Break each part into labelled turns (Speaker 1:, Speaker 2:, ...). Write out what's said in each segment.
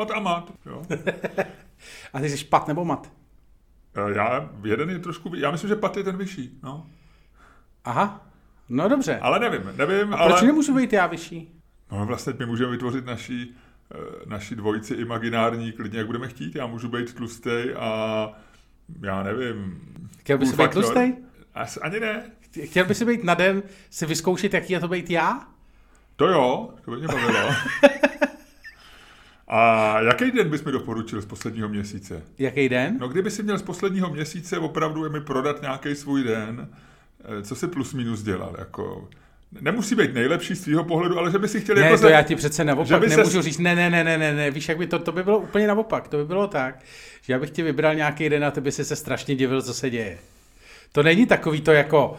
Speaker 1: Pat a mat, jo.
Speaker 2: a ty jsi pat nebo mat?
Speaker 1: Eh, já, jeden je trošku, já myslím, že Pat je ten vyšší, no.
Speaker 2: Aha, no dobře.
Speaker 1: Ale nevím, nevím,
Speaker 2: a
Speaker 1: ale...
Speaker 2: proč nemůžu být já vyšší?
Speaker 1: No vlastně my můžeme vytvořit naší, eh, naší dvojici imaginární, klidně jak budeme chtít. Já můžu být tlustej a já nevím.
Speaker 2: Chtěl by si být tlustej?
Speaker 1: Asi, ani ne.
Speaker 2: Chtěl by si být na den, si vyzkoušet, jaký je to být já?
Speaker 1: To jo, to by mě bavilo. A jaký den bys mi doporučil z posledního měsíce?
Speaker 2: Jaký den?
Speaker 1: No kdyby si měl z posledního měsíce opravdu mi prodat nějaký svůj den, eh, co si plus minus dělal, jako nemusí být nejlepší z tvýho pohledu, ale že by si chtěl
Speaker 2: ne,
Speaker 1: jako...
Speaker 2: to já ti přece naopak nemůžu
Speaker 1: ses...
Speaker 2: říct, ne, ne, ne, ne, ne, ne, víš, jak by to, to by bylo úplně naopak, to by bylo tak, že já bych ti vybral nějaký den a ty by si se strašně divil, co se děje. To není takový to jako,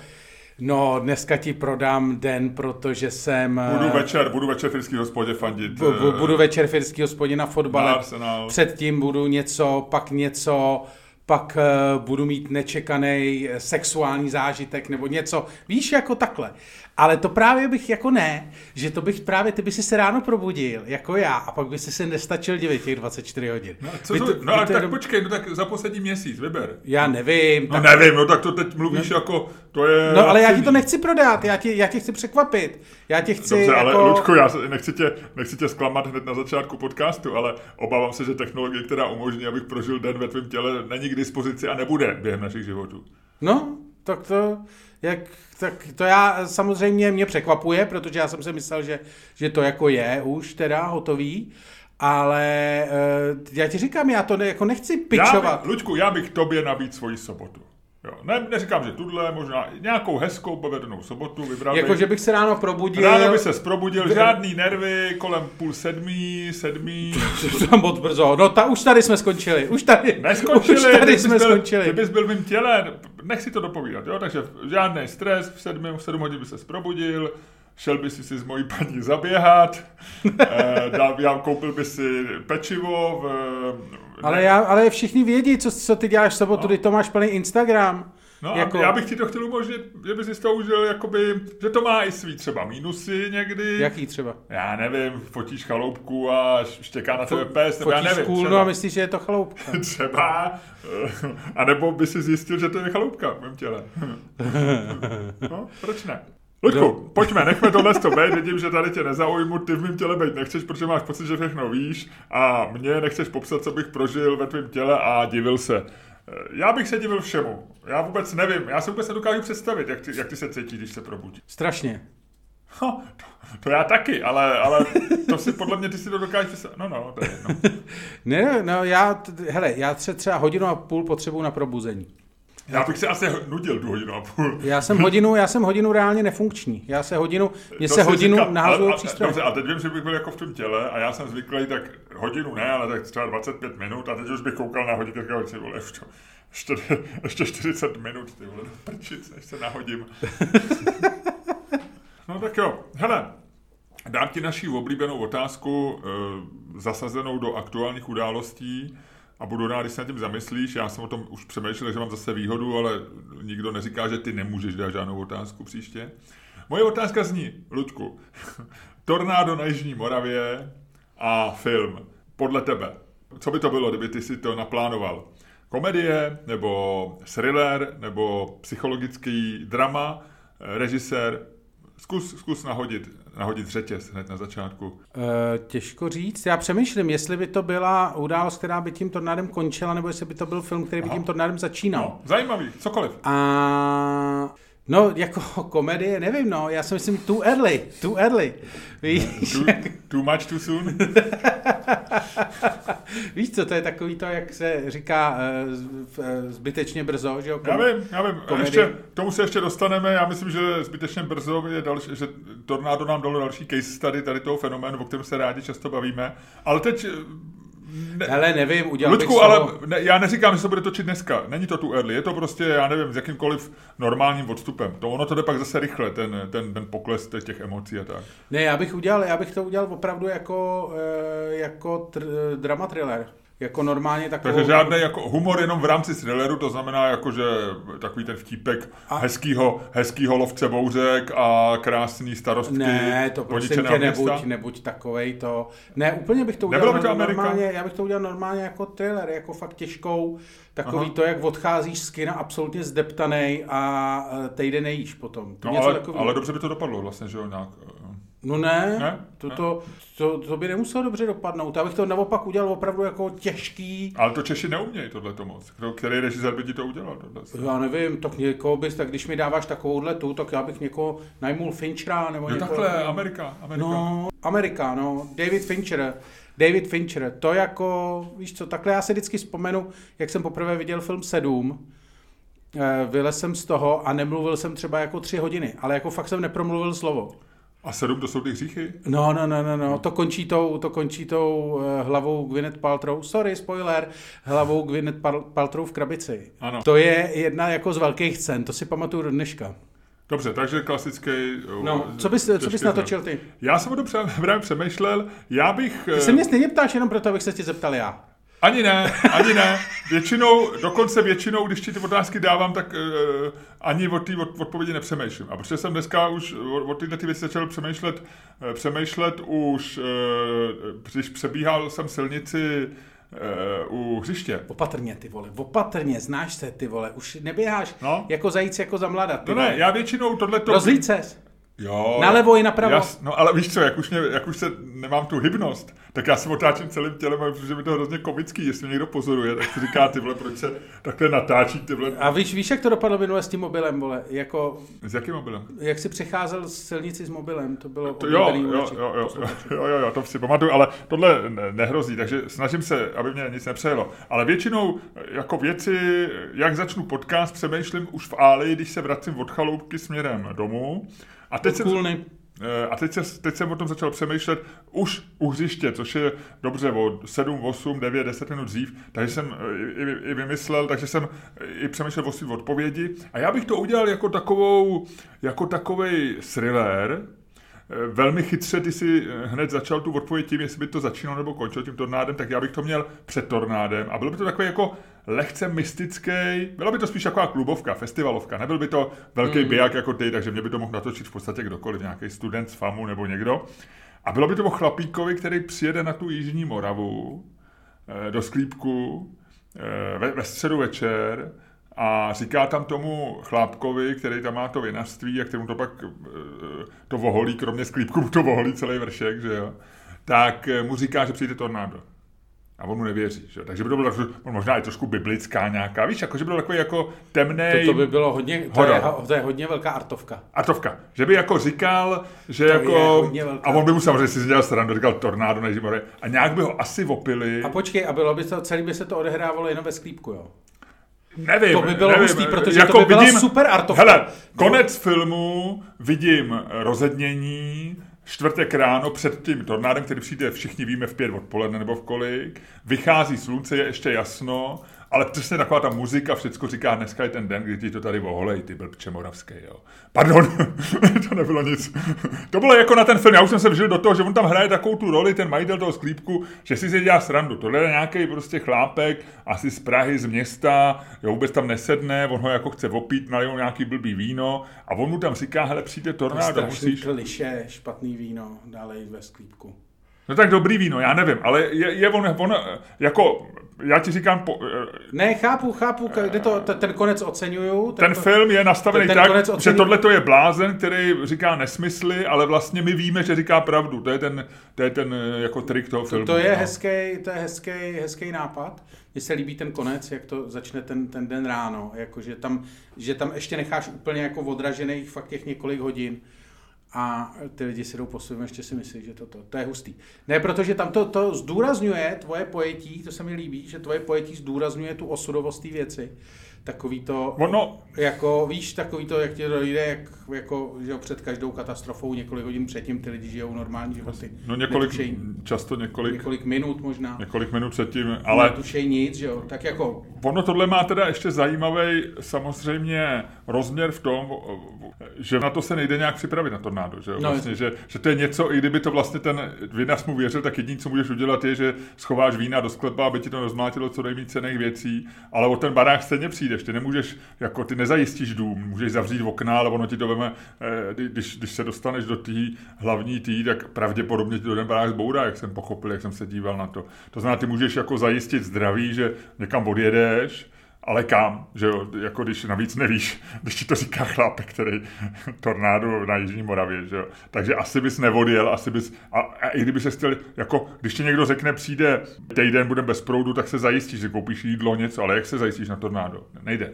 Speaker 2: No, dneska ti prodám den, protože jsem...
Speaker 1: Budu večer, budu večer v Firský hospodě fandit.
Speaker 2: Bu, bu, budu večer v Firský hospodě na fotbale.
Speaker 1: Na
Speaker 2: Předtím budu něco, pak něco, pak uh, budu mít nečekaný sexuální zážitek nebo něco. Víš, jako takhle. Ale to právě bych jako ne, že to bych právě, ty by si se ráno probudil, jako já, a pak by si se nestačil divit těch 24 hodin.
Speaker 1: No, co to, to, no ale tak jenom... počkej, no tak za poslední měsíc, vyber.
Speaker 2: Já nevím.
Speaker 1: No tak... nevím, no tak to teď mluvíš no. jako, to je...
Speaker 2: No ale já ti to nechci prodat, já tě, já tě chci překvapit. Já tě chci
Speaker 1: Dobře,
Speaker 2: jako...
Speaker 1: ale Ludku, já nechci tě, nechci tě zklamat hned na začátku podcastu, ale obávám se, že technologie, která umožní, abych prožil den ve tvém těle, není k dispozici a nebude během našich životů.
Speaker 2: No, tak to, jak, tak to já samozřejmě mě překvapuje, protože já jsem si myslel, že, že to jako je už teda hotový, ale uh, já ti říkám, já to ne, jako nechci pičovat.
Speaker 1: Já bych, Luďku, já bych tobě nabít svoji sobotu. Jo. Ne, neříkám, že tuhle, možná nějakou hezkou povedenou sobotu vybral
Speaker 2: Jako, že bych se ráno probudil.
Speaker 1: Ráno by se probudil, žádný nervy, kolem půl sedmí, sedmí.
Speaker 2: to moc brzo. No ta, už tady jsme skončili. Už tady,
Speaker 1: Neskončili,
Speaker 2: už tady jsme
Speaker 1: byl,
Speaker 2: skončili.
Speaker 1: Kdybys byl v mým těle, nechci to dopovídat, jo, takže žádný stres, v sedm, v sedm hodin by se probudil, šel by si si s mojí paní zaběhat, eh, dal, já koupil by si pečivo v,
Speaker 2: ale, já, ale všichni vědí, co, co ty děláš v sobotu, no. když to máš plný Instagram.
Speaker 1: No jako... já bych ti to chtěl umožnit, že bys si to užil, jakoby, že to má i svý třeba mínusy někdy.
Speaker 2: Jaký třeba?
Speaker 1: Já nevím, fotíš chaloupku a štěká na tebe pes, nebo já nevím.
Speaker 2: Kůl, no a myslíš, že je to chaloupka.
Speaker 1: třeba, a nebo by si zjistil, že to je chaloupka v mém těle. no, proč ne? Luďku, no. pojďme, nechme tohle to být, vidím, že tady tě nezaujmu, ty v mém těle být nechceš, protože máš pocit, že všechno víš a mě nechceš popsat, co bych prožil ve tvém těle a divil se. Já bych se divil všemu. Já vůbec nevím, já si vůbec nedokážu představit, jak ty, jak ty se cítíš, když se probudíš.
Speaker 2: Strašně.
Speaker 1: No, to, to já taky, ale, ale to si podle mě ty si to dokážeš představit. No, no, to je jedno.
Speaker 2: ne, no, já, hele, já třeba hodinu a půl potřebuji na probuzení.
Speaker 1: Já bych se asi nudil tu hodinu a půl.
Speaker 2: Já jsem hodinu, já jsem hodinu reálně nefunkční. Já se hodinu, mě to se hodinu nahazují přístroj.
Speaker 1: Dobře, a teď vím, že bych byl jako v tom těle a já jsem zvyklý tak hodinu ne, ale tak třeba 25 minut a teď už bych koukal na hodinu, tak si vole, ještě, ještě, ještě 40 minut, ty vole, prčic, než se nahodím. no tak jo, hele, dám ti naši oblíbenou otázku, e, zasazenou do aktuálních událostí, a budu rád, když se nad tím zamyslíš. Já jsem o tom už přemýšlel, že mám zase výhodu, ale nikdo neříká, že ty nemůžeš dát žádnou otázku příště. Moje otázka zní, Ludku, Tornádo na Jižní Moravě a film. Podle tebe, co by to bylo, kdyby ty si to naplánoval? Komedie, nebo thriller, nebo psychologický drama, režisér, Zkus, zkus nahodit, nahodit řetěz hned na začátku.
Speaker 2: E, těžko říct. Já přemýšlím, jestli by to byla událost, která by tím tornádem končila, nebo jestli by to byl film, který by Aha. tím tornádem začínal. No,
Speaker 1: zajímavý, cokoliv.
Speaker 2: A No, jako komedie, nevím, no, já si myslím too early, too early.
Speaker 1: Víš? Too, too much too soon?
Speaker 2: Víš co, to je takový to, jak se říká uh, zbytečně brzo, že jo?
Speaker 1: Já vím, já vím, komedie. ještě, k tomu se ještě dostaneme, já myslím, že zbytečně brzo je další, že Tornado nám dalo další case tady, tady toho fenoménu, o kterém se rádi často bavíme, ale teď
Speaker 2: ne, Hele, nevím, udělal
Speaker 1: Ludku, bych ale ne, já neříkám, že se bude točit dneska. Není to tu early, je to prostě, já nevím, s jakýmkoliv normálním odstupem. To ono to jde pak zase rychle, ten, ten, ten pokles těch emocí a tak.
Speaker 2: Ne, já bych udělal, já bych to udělal opravdu jako, eh, jako tr, drama thriller. Jako normálně takovou...
Speaker 1: Takže žádný jako humor jenom v rámci thrilleru, to znamená jako, že takový ten vtípek a... hezkýho, hezkýho lovce bouřek a krásný starostky.
Speaker 2: Ne, to prostě tě nebuď, nebuď takovej to. Ne, úplně bych to udělal
Speaker 1: Nebylo by to Amerika?
Speaker 2: normálně, já bych to udělal normálně jako thriller, jako fakt těžkou, takový Aha. to, jak odcházíš z kina absolutně zdeptanej a e, týden nejíš potom.
Speaker 1: To no, ale, ale dobře by to dopadlo vlastně, že jo, nějak.
Speaker 2: No ne, ne? To, ne? To, to, to, by nemuselo dobře dopadnout. Já bych to naopak udělal opravdu jako těžký.
Speaker 1: Ale to Češi neumějí tohle to moc. Který režisér by ti to udělal? Tohle?
Speaker 2: Já nevím, tak někoho bys, tak když mi dáváš takovouhle tu, tak já bych někoho najmul Finchera nebo
Speaker 1: jo,
Speaker 2: někoho...
Speaker 1: takhle, Amerika, Amerika.
Speaker 2: No, Amerika, no, David Fincher. David Fincher, to jako, víš co, takhle já si vždycky vzpomenu, jak jsem poprvé viděl film 7, eh, vylez jsem z toho a nemluvil jsem třeba jako tři hodiny, ale jako fakt jsem nepromluvil slovo.
Speaker 1: A sedm to jsou ty hříchy?
Speaker 2: No, no, no, no, no. To končí tou, to končí tou uh, hlavou Gwyneth Paltrow, sorry, spoiler, hlavou Gwyneth Paltrow v krabici.
Speaker 1: Ano.
Speaker 2: To je jedna jako z velkých scén, to si pamatuju do dneška.
Speaker 1: Dobře, takže klasický...
Speaker 2: Uh, no, co bys, co bys natočil ty?
Speaker 1: Já jsem o tom právě přemýšlel, já bych...
Speaker 2: Ty se mě stejně ptáš jenom proto, abych se tě zeptal já.
Speaker 1: Ani ne, ani ne. Většinou, dokonce většinou, když ti ty otázky dávám, tak uh, ani o té od, odpovědi nepřemýšlím. A protože jsem dneska už o, o tyhle ty věci začal přemýšlet, uh, přemýšlet už, uh, když přebíhal jsem silnici uh, u hřiště.
Speaker 2: Opatrně, ty vole, opatrně, znáš se, ty vole, už neběháš no? jako zajíc, jako za mlada.
Speaker 1: No ne, já většinou tohleto...
Speaker 2: Rozlít ses.
Speaker 1: Jo,
Speaker 2: Nalevo i napravo.
Speaker 1: Jas, no ale víš co, jak už, mě, jak už se nemám tu hybnost, tak já se otáčím celým tělem, protože mi to hrozně komický, jestli mě někdo pozoruje, tak si říká, ty vole, proč se takhle natáčí, ty vole.
Speaker 2: A víš, víš, jak to dopadlo minule s tím mobilem, vole, jako...
Speaker 1: S jakým mobilem?
Speaker 2: Jak si přecházel z silnici s mobilem, to bylo
Speaker 1: to, jo, jo, jo, jo, jo, jo, jo, to si pamatuju, ale tohle nehrozí, takže snažím se, aby mě nic nepřejelo. Ale většinou jako věci, jak začnu podcast, přemýšlím už v áli, když se vracím od chaloupky směrem domů, a teď jsem, eh, a teď, se, teď jsem o tom začal přemýšlet už u hřiště, což je dobře o 7, 8, 9, 10 minut dřív, takže jsem eh, i, i vymyslel, takže jsem eh, i přemýšlel o svým odpovědi. A já bych to udělal jako takovou, jako takovej thriller, Velmi chytře ty si hned začal tu odpověď tím, jestli by to začínalo nebo končilo tím tornádem, tak já bych to měl před tornádem. A bylo by to takové jako lehce mystický, bylo by to spíš taková klubovka, festivalovka, nebyl by to velký mm. biják jako ty, takže mě by to mohl natočit v podstatě kdokoliv, nějaký student z FAMu nebo někdo. A bylo by to o chlapíkovi, který přijede na tu Jižní Moravu eh, do sklípku eh, ve, ve středu večer a říká tam tomu chlápkovi, který tam má to vinařství a kterému to pak eh, to voholí, kromě sklípku to voholí celý vršek, že jo, tak mu říká, že přijde tornádo. A on mu nevěří, že? Takže by to bylo možná i trošku biblická nějaká, víš, jako, že by bylo takový jako temný.
Speaker 2: To, to by bylo hodně, to je, to je hodně velká artovka.
Speaker 1: Artovka. Že by jako říkal, že to jako, a on by mu samozřejmě si dělal stranu, říkal tornádo než more, a nějak by ho asi vopili.
Speaker 2: A počkej, a bylo by to, celý by se to odehrávalo jenom ve sklípku, jo?
Speaker 1: Nevím,
Speaker 2: To by bylo
Speaker 1: nevím,
Speaker 2: hustý, protože jako to by byla vidím, super artovka.
Speaker 1: Hele, konec filmu, vidím rozednění, čtvrtek ráno před tím tornádem, který přijde, všichni víme, v pět odpoledne nebo v kolik, vychází slunce, je ještě jasno, ale přesně taková ta muzika, všecko říká, dneska je ten den, kdy ti to tady voholej, ty blbče moravský, jo. Pardon, to nebylo nic. to bylo jako na ten film, já už jsem se vžil do toho, že on tam hraje takovou tu roli, ten majitel toho sklípku, že si si dělá srandu. Tohle je nějaký prostě chlápek, asi z Prahy, z města, jo, vůbec tam nesedne, on ho jako chce opít, nalijou nějaký blbý víno a on mu tam říká, hele, přijde tornádo, musíš...
Speaker 2: kliše, špatný víno, dále ve sklípku.
Speaker 1: No tak dobrý víno, já nevím, ale je, je on, on, jako, já ti říkám... Po,
Speaker 2: ne, chápu, chápu, kde to, ten konec oceňuju.
Speaker 1: Ten, ten film je nastavený ten, ten tak, že tohle to je blázen, který říká nesmysly, ale vlastně my víme, že říká pravdu. To je ten, to je ten jako trik toho filmu.
Speaker 2: To, to je no. hezký, to je hezký, hezký nápad. Mně se líbí ten konec, jak to začne ten, ten den ráno, jako, že, tam, že tam ještě necháš úplně jako odražených fakt těch několik hodin a ty lidi si jdou po svém, ještě si myslí, že to, to, to je hustý. Ne, protože tam to, to zdůrazňuje tvoje pojetí, to se mi líbí, že tvoje pojetí zdůrazňuje tu osudovost té věci. Takový to,
Speaker 1: Ono,
Speaker 2: jako víš, takový to, jak ti dojde, jak, jako, že před každou katastrofou několik hodin předtím ty lidi žijou normální životy.
Speaker 1: no několik,
Speaker 2: Netušej,
Speaker 1: často několik,
Speaker 2: několik minut možná.
Speaker 1: několik minut předtím,
Speaker 2: Ale
Speaker 1: ale
Speaker 2: netušej nic, že jo, tak jako
Speaker 1: Ono tohle má teda ještě zajímavý samozřejmě rozměr v tom, že na to se nejde nějak připravit na tornádo, že, jo?
Speaker 2: No,
Speaker 1: vlastně, že, že to je něco, i kdyby to vlastně ten vinař mu věřil, tak jediné, co můžeš udělat, je, že schováš vína do sklepa, aby ti to rozmlátilo co nejvíc cených věcí, ale o ten barák stejně přijdeš, ty nemůžeš, jako ty nezajistíš dům, můžeš zavřít okna, ale ono ti to veme, eh, když, když se dostaneš do té hlavní tý, tak pravděpodobně ti to ten barák zbourá, jak jsem pochopil, jak jsem se díval na to. To znamená, ty můžeš jako zajistit zdraví, že někam odjedeš, ale kam, že jo, jako když navíc nevíš, když ti to říká chlápek, který tornádo na Jižní Moravě, že jo. Takže asi bys nevodil, asi bys, a, a i kdyby se chtěl, jako když ti někdo řekne, přijde týden, bude bez proudu, tak se zajistíš, že koupíš jídlo, něco, ale jak se zajistíš na tornádo? Nejde.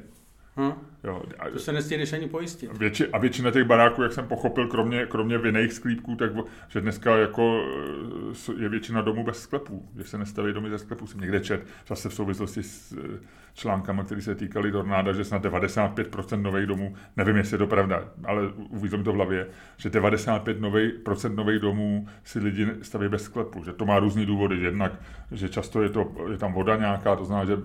Speaker 2: Hm,
Speaker 1: Jo. A,
Speaker 2: to se nestihneš ani pojistit.
Speaker 1: Větši, a většina těch baráků, jak jsem pochopil, kromě, kromě vinných sklípků, tak že dneska jako eh, je většina domů bez sklepů, že se nestaví domy ze sklepů. Jsem někde čet, zase v souvislosti s eh, článkama, které se týkaly tornáda, že snad 95% nových domů, nevím, jestli je to pravda, ale uvízlo mi to v hlavě, že 95 novej, procent nových domů si lidi staví bez sklepu, že to má různý důvody, že jednak, že často je, to, je tam voda nějaká, to znamená, že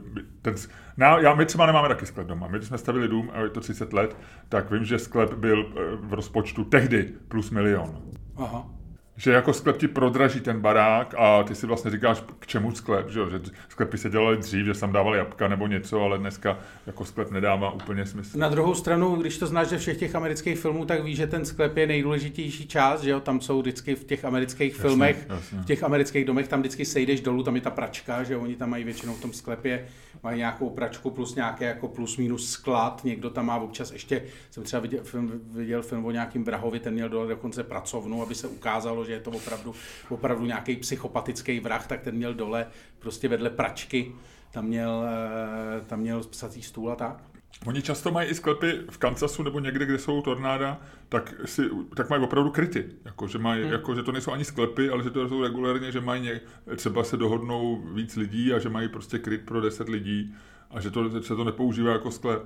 Speaker 1: ten, no, já, my třeba nemáme taky sklep doma, my když jsme stavili dům, a je to 30 let, tak vím, že sklep byl eh, v rozpočtu tehdy plus milion.
Speaker 2: Aha.
Speaker 1: Že jako sklep ti prodraží ten barák a ty si vlastně říkáš, k čemu sklep, že, jo? že sklepy se dělaly dřív, že tam dávali jabka nebo něco, ale dneska jako sklep nedává úplně smysl.
Speaker 2: Na druhou stranu, když to znáš ze všech těch amerických filmů, tak víš, že ten sklep je nejdůležitější část, že jo, tam jsou vždycky v těch amerických
Speaker 1: Jasně,
Speaker 2: filmech,
Speaker 1: jasně.
Speaker 2: v těch amerických domech, tam vždycky sejdeš dolů, tam je ta pračka, že jo, oni tam mají většinou v tom sklepě, mají nějakou pračku plus nějaké jako plus minus sklad, někdo tam má občas ještě, jsem třeba viděl film, viděl film o nějakým vrahovi, ten měl dole dokonce pracovnu, aby se ukázalo, že je to opravdu, opravdu nějaký psychopatický vrah, tak ten měl dole prostě vedle pračky, tam měl, eh, tam měl psací stůl a tak.
Speaker 1: Oni často mají i sklepy v Kansasu nebo někde, kde jsou tornáda, tak, si, tak mají opravdu kryty. Jako, že, mají, hmm. jako, že to nejsou ani sklepy, ale že to jsou regulérně, že mají ně, třeba se dohodnou víc lidí a že mají prostě kryt pro 10 lidí a že to, že se to nepoužívá jako sklep.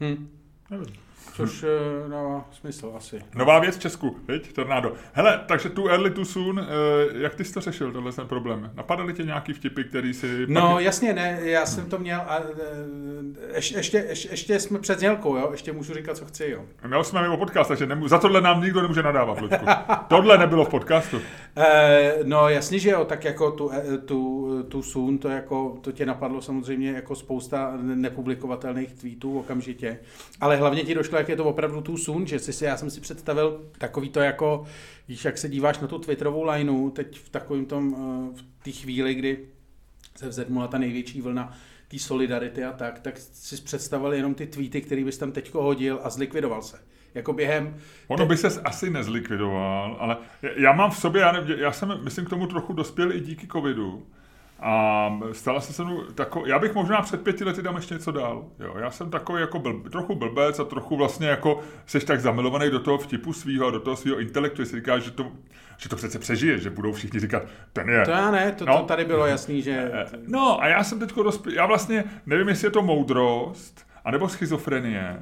Speaker 2: Hm.
Speaker 1: Nevím.
Speaker 2: Což eh, dává smysl asi.
Speaker 1: Nová věc v Česku, viď, tornádo. Hele, takže tu early too soon, eh, jak ty jsi to řešil, tenhle ten problém? Napadaly tě nějaký vtipy, který si...
Speaker 2: No
Speaker 1: pak-
Speaker 2: jasně, ne, já jsem to měl a eh, ještě, ještě, ještě, ještě jsme před znělkou, jo, ještě můžu říkat, co chci, jo.
Speaker 1: Měl jsme mimo podcast, takže nemů- za tohle nám nikdo nemůže nadávat, Luďku. tohle nebylo v podcastu.
Speaker 2: Eh, no jasně, že jo, tak jako tu, tu, tu Soon, to, jako, to tě napadlo samozřejmě jako spousta nepublikovatelných tweetů okamžitě, ale hlavně ti došlo, jak je to opravdu tu Soon, že si, já jsem si představil takový to jako, víš, jak se díváš na tu Twitterovou lineu, teď v takovém tom, eh, v té chvíli, kdy se vzedmula ta největší vlna té solidarity a tak, tak si představil jenom ty tweety, který bys tam teďko hodil a zlikvidoval se. Jako během
Speaker 1: Ono by se asi nezlikvidoval, ale já mám v sobě, já, nevím, já jsem, myslím, k tomu trochu dospěl i díky covidu. A stala se se mnou tako, já bych možná před pěti lety tam ještě něco dal. Jo, já jsem takový jako blb, trochu blbec a trochu vlastně jako seš tak zamilovaný do toho vtipu svého, do toho svého intelektu, že si říkáš, že to, že to přece přežije, že budou všichni říkat, ten je.
Speaker 2: To já ne, to,
Speaker 1: No.
Speaker 2: to tady bylo jasný, že...
Speaker 1: No a já jsem teď dospěl, já vlastně nevím, jestli je to moudrost, anebo schizofrenie.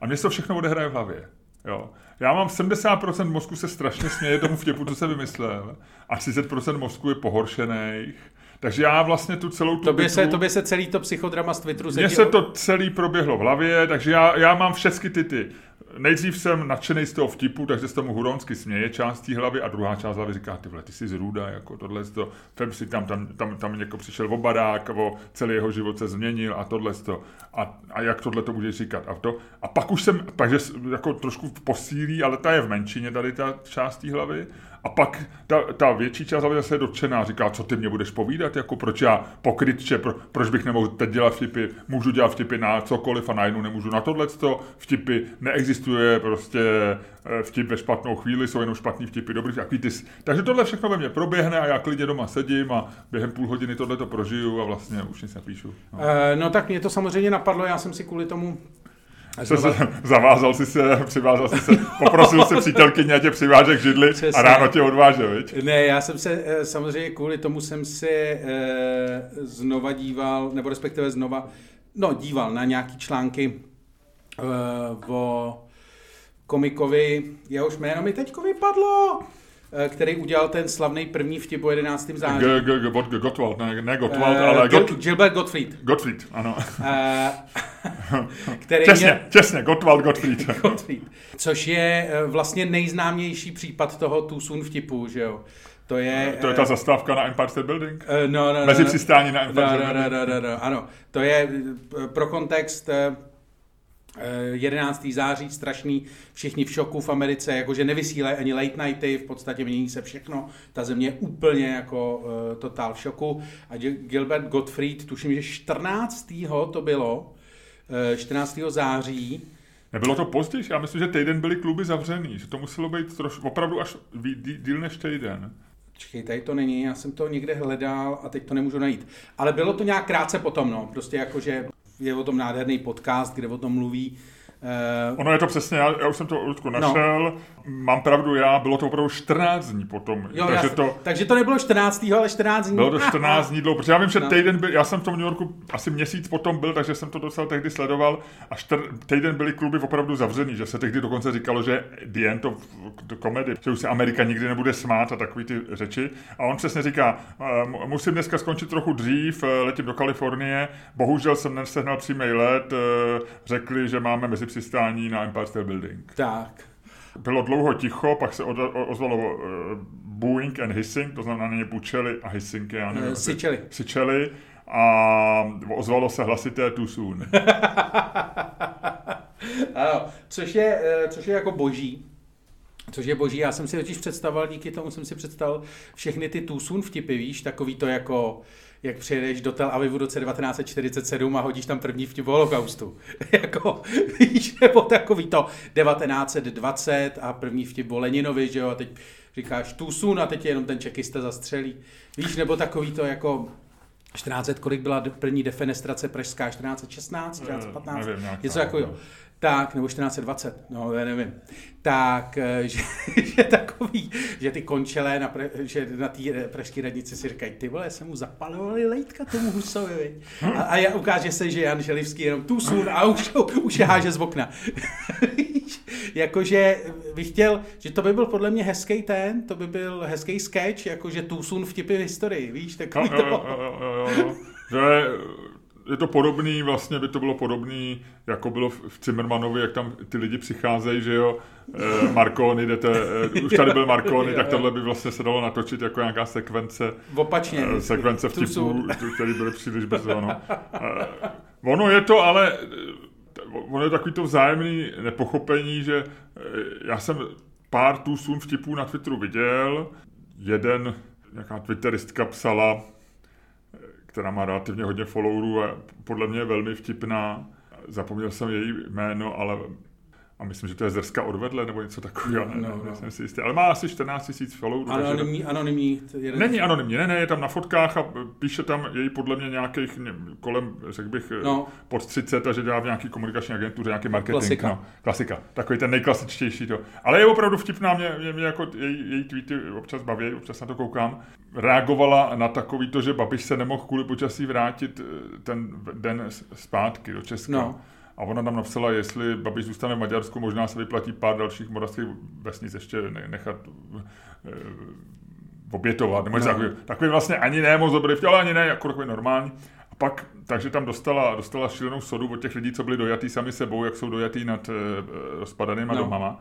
Speaker 1: A mě se to všechno odehraje v hlavě. Jo. Já mám 70% mozku se strašně směje tomu vtipu, co se vymyslel. A 30% mozku je pohoršených. Takže já vlastně tu celou tu
Speaker 2: Tobě se,
Speaker 1: bitvu-
Speaker 2: tobě se celý to psychodrama z Twitteru
Speaker 1: mně se to celý proběhlo v hlavě, takže já, já mám všechny ty ty. Nejdřív jsem nadšený z toho vtipu, takže se tomu huronsky směje část té hlavy a druhá část hlavy říká, ty vole, ty jsi zrůda, jako tohle to, tam si tam, tam, tam, tam jako přišel o barák, o celý jeho život se změnil a tohle to. A, a, jak tohle to můžeš říkat a to. A pak už jsem, takže jako trošku posílí, ale ta je v menšině tady ta část té hlavy. A pak ta, ta větší část hlavy zase je dotčená, říká, co ty mě budeš povídat, jako proč já pokrytče, pro, proč bych nemohl teď dělat vtipy, můžu dělat vtipy na cokoliv a najednou nemůžu na tohle vtipy, neexistuje prostě eh, vtip ve špatnou chvíli, jsou jenom špatný vtipy, dobrý, jaký ty, takže tohle všechno ve mně proběhne a já klidně doma sedím a během půl hodiny tohle to prožiju a vlastně už nic nepíšu. No.
Speaker 2: Eh, No tak mě to samozřejmě napadlo, já jsem si kvůli tomu
Speaker 1: Se, se, zavázal si se, přivázal si se, poprosil se přítelkyně, tě přiváže k židli
Speaker 2: Přesně.
Speaker 1: a ráno tě odváže, viď?
Speaker 2: Ne, já jsem se eh, samozřejmě kvůli tomu jsem si eh, znova díval, nebo respektive znova no, díval na nějaký články uh, o komikovi, jehož jméno mi teďko vypadlo, eh, který udělal ten slavný první vtip o 11. září.
Speaker 1: Gottwald, ne, ne Gottwald, uh, ale
Speaker 2: Gil, Gilbert Gottfried.
Speaker 1: Gottfried, ano.
Speaker 2: Uh, který
Speaker 1: těsně,
Speaker 2: měl,
Speaker 1: těsně, Gottwald Gottfried.
Speaker 2: Gottfried. Což je vlastně nejznámější případ toho too soon vtipu, že jo. To je,
Speaker 1: to je ta zastávka na Empire State Building?
Speaker 2: Uh, no, no,
Speaker 1: Mezi
Speaker 2: no,
Speaker 1: přistání na Empire
Speaker 2: no,
Speaker 1: State
Speaker 2: no,
Speaker 1: Building?
Speaker 2: no, no, no, ano. To je pro kontext 11. září, strašný, všichni v šoku v Americe, jakože nevysílají ani late nighty, v podstatě mění se všechno, ta země je úplně jako uh, totál v šoku. A Gilbert Gottfried, tuším, že 14. to bylo, uh, 14. září,
Speaker 1: Nebylo to později? Já myslím, že týden byly kluby zavřený, že to muselo být troš, opravdu až díl než týden.
Speaker 2: Počkej, tady to není, já jsem to někde hledal a teď to nemůžu najít. Ale bylo to nějak krátce potom, no, prostě jakože je o tom nádherný podcast, kde o tom mluví
Speaker 1: Uh, ono je to přesně, já, já už jsem to Ludku no. našel, no. mám pravdu já, bylo to opravdu 14 dní potom.
Speaker 2: Jo, takže, to, takže to nebylo 14. ale 14 dní.
Speaker 1: Bylo to 14 dní dlouho, protože já vím, že no. týden byl, já jsem v tom New Yorku asi měsíc potom byl, takže jsem to docela tehdy sledoval a čtr, týden byly kluby opravdu zavřený, že se tehdy dokonce říkalo, že the end of the comedy, že už se Amerika nikdy nebude smát a takový ty řeči. A on přesně říká, musím dneska skončit trochu dřív, eh, letím do Kalifornie, bohužel jsem nesehnal přímý let, eh, řekli, že máme mezi přistání na Empire State Building.
Speaker 2: Tak.
Speaker 1: Bylo dlouho ticho, pak se ozvalo uh, booing and hissing, to znamená na ně bučeli a hissing, já nevím. Uh,
Speaker 2: syčeli.
Speaker 1: Syčeli a ozvalo se hlasité too soon.
Speaker 2: ano, což je, eh, což je jako boží. Což je boží, já jsem si totiž představoval, díky tomu jsem si představil všechny ty soon vtipy, víš, takový to jako jak přijedeš do Tel Avivu roce 1947 a hodíš tam první vtip o holokaustu. jako, víš, nebo takový to 1920 a první vtip o Leninovi, že jo, a teď říkáš tu sun a teď jenom ten čekista zastřelí. Víš, nebo takový to jako 14, kolik byla první defenestrace pražská? 1416, 1415? Nevím, něco takového tak, nebo 1420, no já nevím, tak, eh, že, že takový, že ty končelé na, pre, že na té pražské radnici si říkají, ty vole, se mu zapalovali lejtka tomu Husovi, a, a já ukáže se, že Jan Želivský jenom tu sun a už, už je háže z okna. jakože bych chtěl, že to by byl podle mě hezký ten, to by byl hezký sketch, jakože tu sun vtipy v historii, víš, takový to. Jo, jo, jo, jo.
Speaker 1: Že je to podobný, vlastně by to bylo podobný, jako bylo v Cimmermanovi, jak tam ty lidi přicházejí, že jo, eh, Marconi, jdete, eh, už tady byl Marconi, tak tohle by vlastně se dalo natočit jako nějaká sekvence.
Speaker 2: Opačně.
Speaker 1: Eh, sekvence vtipů, které byly příliš brzo, no. Ono je to, ale ono je takový to vzájemný nepochopení, že já jsem pár tůsun vtipů na Twitteru viděl, jeden, nějaká twitteristka psala, která má relativně hodně followerů a podle mě je velmi vtipná. Zapomněl jsem její jméno, ale a myslím, že to je Zerska odvedle, nebo něco takového, ne, no, no. si jistý. Ale má asi 14 tisíc followerů.
Speaker 2: Anonymní, takže... anonymní.
Speaker 1: Jeden... Není anonymní, ne, ne, je tam na fotkách a píše tam její podle mě nějakých kolem, řekl bych, no. pod 30 a že dělá v nějaký komunikační agentuře, nějaký marketing.
Speaker 2: Klasika.
Speaker 1: No, klasika. Takový ten nejklasičtější to. Ale je opravdu vtipná, mě, mě, mě jako její, její tweety občas baví, občas na to koukám. Reagovala na takový to, že Babiš se nemohl kvůli počasí vrátit eh, ten den zpátky do Česka. No a ona tam napsala, jestli Babiš zůstane v Maďarsku, možná se vyplatí pár dalších moravských vesnic ještě nechat e, obětovat. Nebo no. takový, takový vlastně ani ne moc dobrý ale ani ne, jako takový normální. A pak, takže tam dostala, dostala šílenou sodu od těch lidí, co byli dojatý sami sebou, jak jsou dojatý nad e, rozpadanýma no. domama.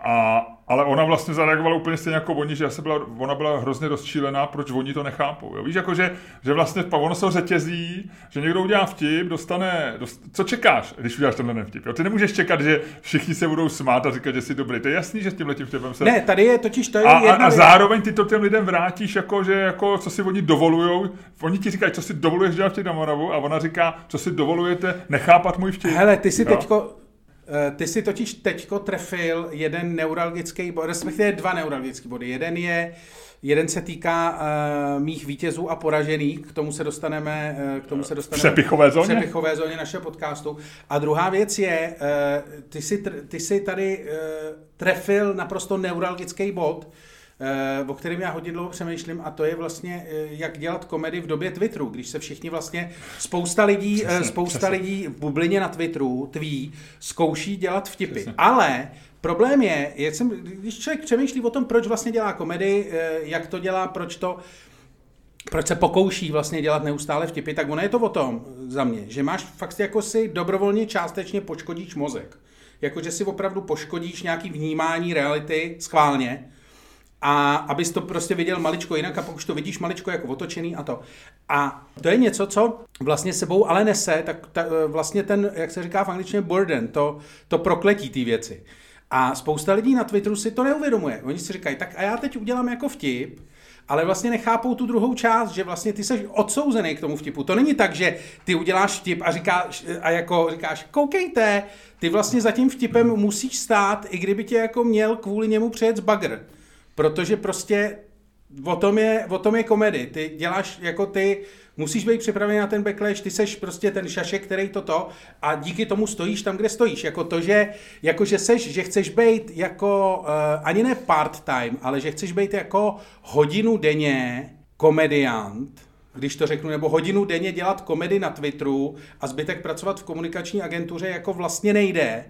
Speaker 1: A, ale ona vlastně zareagovala úplně stejně jako oni, že se byla, ona byla hrozně rozčílená, proč oni to nechápou. Jo? Víš, jako že, že vlastně ono se řetězí, že někdo udělá vtip, dostane, dost, co čekáš, když uděláš tenhle vtip. Jo? Ty nemůžeš čekat, že všichni se budou smát a říkat, že jsi dobrý. To je jasný, že s tím letím vtipem se...
Speaker 2: Ne, tady je totiž to je
Speaker 1: a, a, a, zároveň ty to těm lidem vrátíš, jako, že jako, co si oni dovolujou. Oni ti říkají, co si dovoluješ dělat vtip na Moravu a ona říká, co si dovolujete nechápat můj vtip.
Speaker 2: Hele, ty si jo? teďko ty si totiž teďko trefil jeden neuralgický bod, respektive dva neuralgické body. Jeden je, jeden se týká uh, mých vítězů a poražených, k tomu se dostaneme, uh, k tomu se dostaneme
Speaker 1: přepichové zóně.
Speaker 2: přepichové zóně našeho podcastu. A druhá věc je, uh, ty, si, ty si tady uh, trefil naprosto neuralgický bod, eh, o kterém já hodně dlouho přemýšlím a to je vlastně, eh, jak dělat komedy v době Twitteru, když se všichni vlastně, spousta lidí, přesně, spousta přesně. lidí v bublině na Twitteru, tví, zkouší dělat vtipy. Přesně. Ale problém je, jsem, když člověk přemýšlí o tom, proč vlastně dělá komedy, jak to dělá, proč to, proč se pokouší vlastně dělat neustále vtipy, tak ono je to o tom za mě, že máš fakt jako si dobrovolně částečně poškodíš mozek. Jakože si opravdu poškodíš nějaký vnímání reality schválně, a abys to prostě viděl maličko jinak a pokud to vidíš maličko jako otočený a to. A to je něco, co vlastně sebou ale nese, tak ta, vlastně ten, jak se říká v angličtině, burden, to, to prokletí ty věci. A spousta lidí na Twitteru si to neuvědomuje. Oni si říkají, tak a já teď udělám jako vtip, ale vlastně nechápou tu druhou část, že vlastně ty jsi odsouzený k tomu vtipu. To není tak, že ty uděláš vtip a říkáš, a jako říkáš, koukejte, ty vlastně za tím vtipem musíš stát, i kdyby tě jako měl kvůli němu přejet bagr. Protože prostě o tom je, o tom je komedy. Ty děláš jako ty, musíš být připravený na ten backlash, ty seš prostě ten šašek, který toto a díky tomu stojíš tam, kde stojíš. Jako to, že, jako že seš, že chceš být jako, uh, ani ne part-time, ale že chceš být jako hodinu denně komediant, když to řeknu, nebo hodinu denně dělat komedy na Twitteru a zbytek pracovat v komunikační agentuře jako vlastně nejde,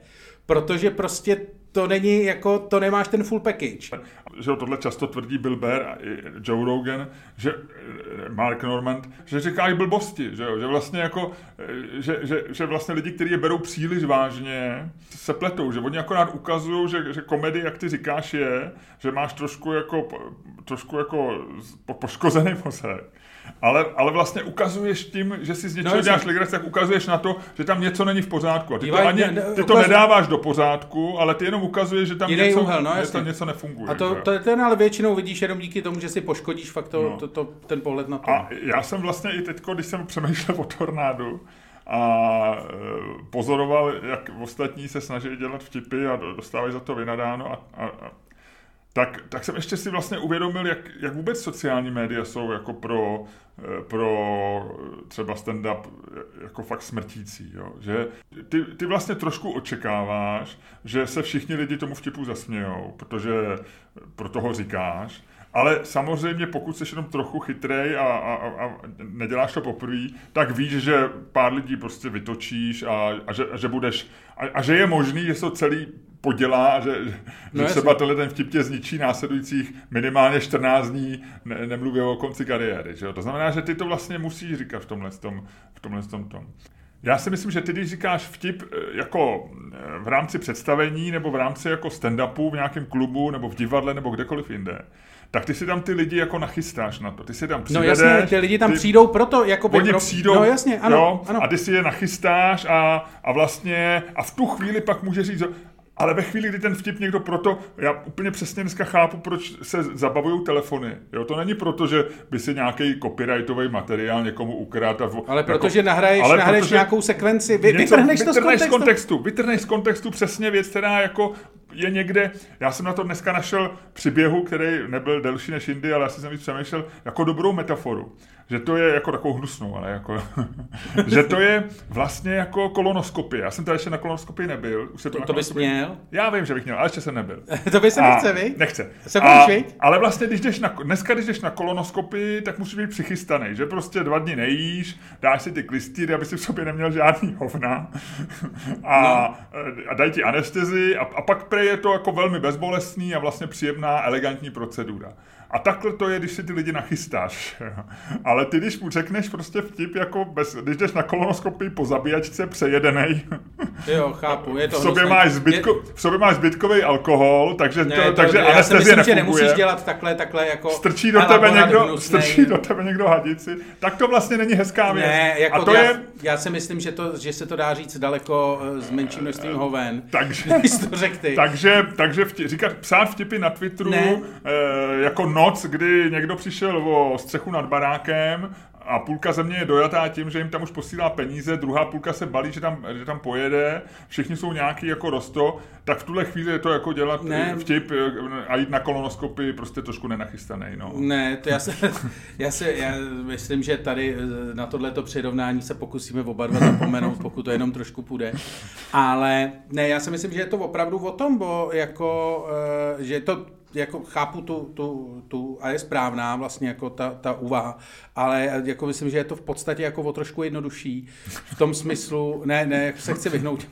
Speaker 2: protože prostě to není jako, to nemáš ten full package.
Speaker 1: Že tohle často tvrdí Bill Bear a Joe Rogan, že Mark Normand, že říkají blbosti, že, že vlastně jako, že, že, že vlastně lidi, kteří je berou příliš vážně, se pletou, že oni akorát ukazují, že, že komedie, jak ty říkáš, je, že máš trošku jako, trošku jako poškozený mozek ale, ale vlastně ukazuješ tím, že si z něčeho no, děláš legraci, tak ukazuješ na to, že tam něco není v pořádku. A ty, to, ani, ty to nedáváš do pořádku, ale ty jenom ukazuješ, že tam něco, úhel, no, něco, něco nefunguje.
Speaker 2: A to, to, je ten ale většinou vidíš jenom díky tomu, že si poškodíš fakt to, no. to, to, ten pohled na to.
Speaker 1: A já jsem vlastně i teď, když jsem přemýšlel o tornádu, a e, pozoroval, jak ostatní se snaží dělat vtipy a dostávají za to vynadáno a, a, a tak, tak jsem ještě si vlastně uvědomil, jak, jak vůbec sociální média jsou jako pro, eh, pro třeba stand-up jako fakt smrtící. Jo? Že ty, ty vlastně trošku očekáváš, že se všichni lidi tomu vtipu zasmějou, protože pro toho říkáš, ale samozřejmě, pokud jsi jenom trochu chytrej a, a, a neděláš to poprvé, tak víš, že pár lidí prostě vytočíš a, a, že, a že budeš a, a že je možný, že to celý podělá a že, no že třeba tenhle ten vtip tě zničí následujících minimálně 14 dní, ne, nemluvě o konci kariéry. Že jo? To znamená, že ty to vlastně musíš říkat v tomhle tom. V tomhle tom, tom. Já si myslím, že ty, když říkáš vtip eh, jako eh, v rámci představení nebo v rámci jako stand-upu v nějakém klubu nebo v divadle nebo kdekoliv jinde, tak ty si tam ty lidi jako nachystáš na to. Ty si tam přivedeš.
Speaker 2: No jasně, ty lidi tam ty, přijdou proto, jako
Speaker 1: by... Oni pro... přijdou,
Speaker 2: no jasně, ano, jo, ano.
Speaker 1: a ty si je nachystáš a, a vlastně, a v tu chvíli pak může říct, ale ve chvíli, kdy ten vtip někdo proto, já úplně přesně dneska chápu, proč se zabavují telefony. Jo, to není proto, že by si nějaký copyrightový materiál někomu ukrát. A,
Speaker 2: ale jako, protože nahraješ, ale nahraješ protože nějakou sekvenci, vy, něco, vytrhneš to z kontextu. z kontextu.
Speaker 1: Vytrhneš z kontextu přesně věc, která jako je někde, já jsem na to dneska našel příběhu, který nebyl delší než jindy, ale já jsem víc přemýšlel jako dobrou metaforu že to je jako takovou hnusnou, ale jako, že to je vlastně jako kolonoskopie. Já jsem tady ještě na kolonoskopii nebyl. Už se
Speaker 2: to, to, to bys měl?
Speaker 1: Já vím, že bych měl, ale ještě jsem nebyl.
Speaker 2: to by se a nechce, vy?
Speaker 1: Nechce.
Speaker 2: Se a,
Speaker 1: ale vlastně, když jdeš na, dneska, když jdeš na kolonoskopii, tak musíš být přichystaný, že prostě dva dny nejíš, dáš si ty klistýry, aby si v sobě neměl žádný hovna a, no. a dají ti anestezi a, a pak prej je to jako velmi bezbolestný a vlastně příjemná, elegantní procedura. A takhle to je, když si ty lidi nachystáš. Ale ty, když mu řekneš prostě vtip, jako bez, když jdeš na kolonoskopii po zabíjačce přejedenej.
Speaker 2: Jo, chápu, je to
Speaker 1: v sobě, máš zbytko, je... v sobě máš zbytkový alkohol, takže,
Speaker 2: ne,
Speaker 1: to,
Speaker 2: to,
Speaker 1: takže
Speaker 2: já
Speaker 1: anestezie
Speaker 2: myslím,
Speaker 1: nefunguje.
Speaker 2: že nemusíš dělat takhle, takhle jako...
Speaker 1: Strčí do, tebe někdo, strčí do tebe někdo hadici. Tak to vlastně není hezká věc.
Speaker 2: Ne, jako A to já, je... já si myslím, že, to, že se to dá říct daleko eh, s menším množstvím hoven.
Speaker 1: Takže,
Speaker 2: to ty.
Speaker 1: takže, takže vtip, říkat, psát vtipy na Twitteru ne. E, jako no noc, kdy někdo přišel o střechu nad barákem a půlka země je dojatá tím, že jim tam už posílá peníze, druhá půlka se balí, že tam, že tam pojede, všichni jsou nějaký jako rosto, tak v tuhle chvíli je to jako dělat ne. vtip a jít na kolonoskopy prostě trošku nenachystaný. No.
Speaker 2: Ne, to já se, já se já myslím, že tady eh, na tohleto přirovnání se pokusíme oba dva zapomenout, pokud to jenom trošku půjde. Ale ne, já si myslím, že je to opravdu o tom, bo jako, eh, že to jako chápu tu, tu, tu a je správná vlastně jako ta, ta úvaha, ale jako myslím, že je to v podstatě jako o trošku jednodušší v tom smyslu, ne, ne, se chci vyhnout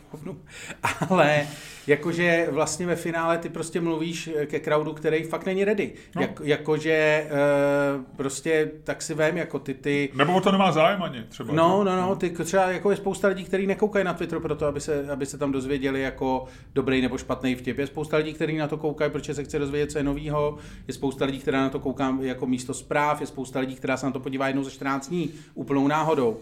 Speaker 2: ale jakože vlastně ve finále ty prostě mluvíš ke crowdu, který fakt není ready. No. Jak, jakože uh, prostě tak si vem, jako ty, ty...
Speaker 1: Nebo o to nemá zájem ani třeba.
Speaker 2: No, no, no, ty třeba jako je spousta lidí, kteří nekoukají na Twitter proto, aby se, aby se tam dozvěděli jako dobrý nebo špatný vtip. Je spousta lidí, kteří na to koukají, protože se chce dozvědět, co je novýho. Je spousta lidí, která na to kouká jako místo zpráv. Je spousta lidí, která se na to podívá jednou za 14 dní, úplnou náhodou.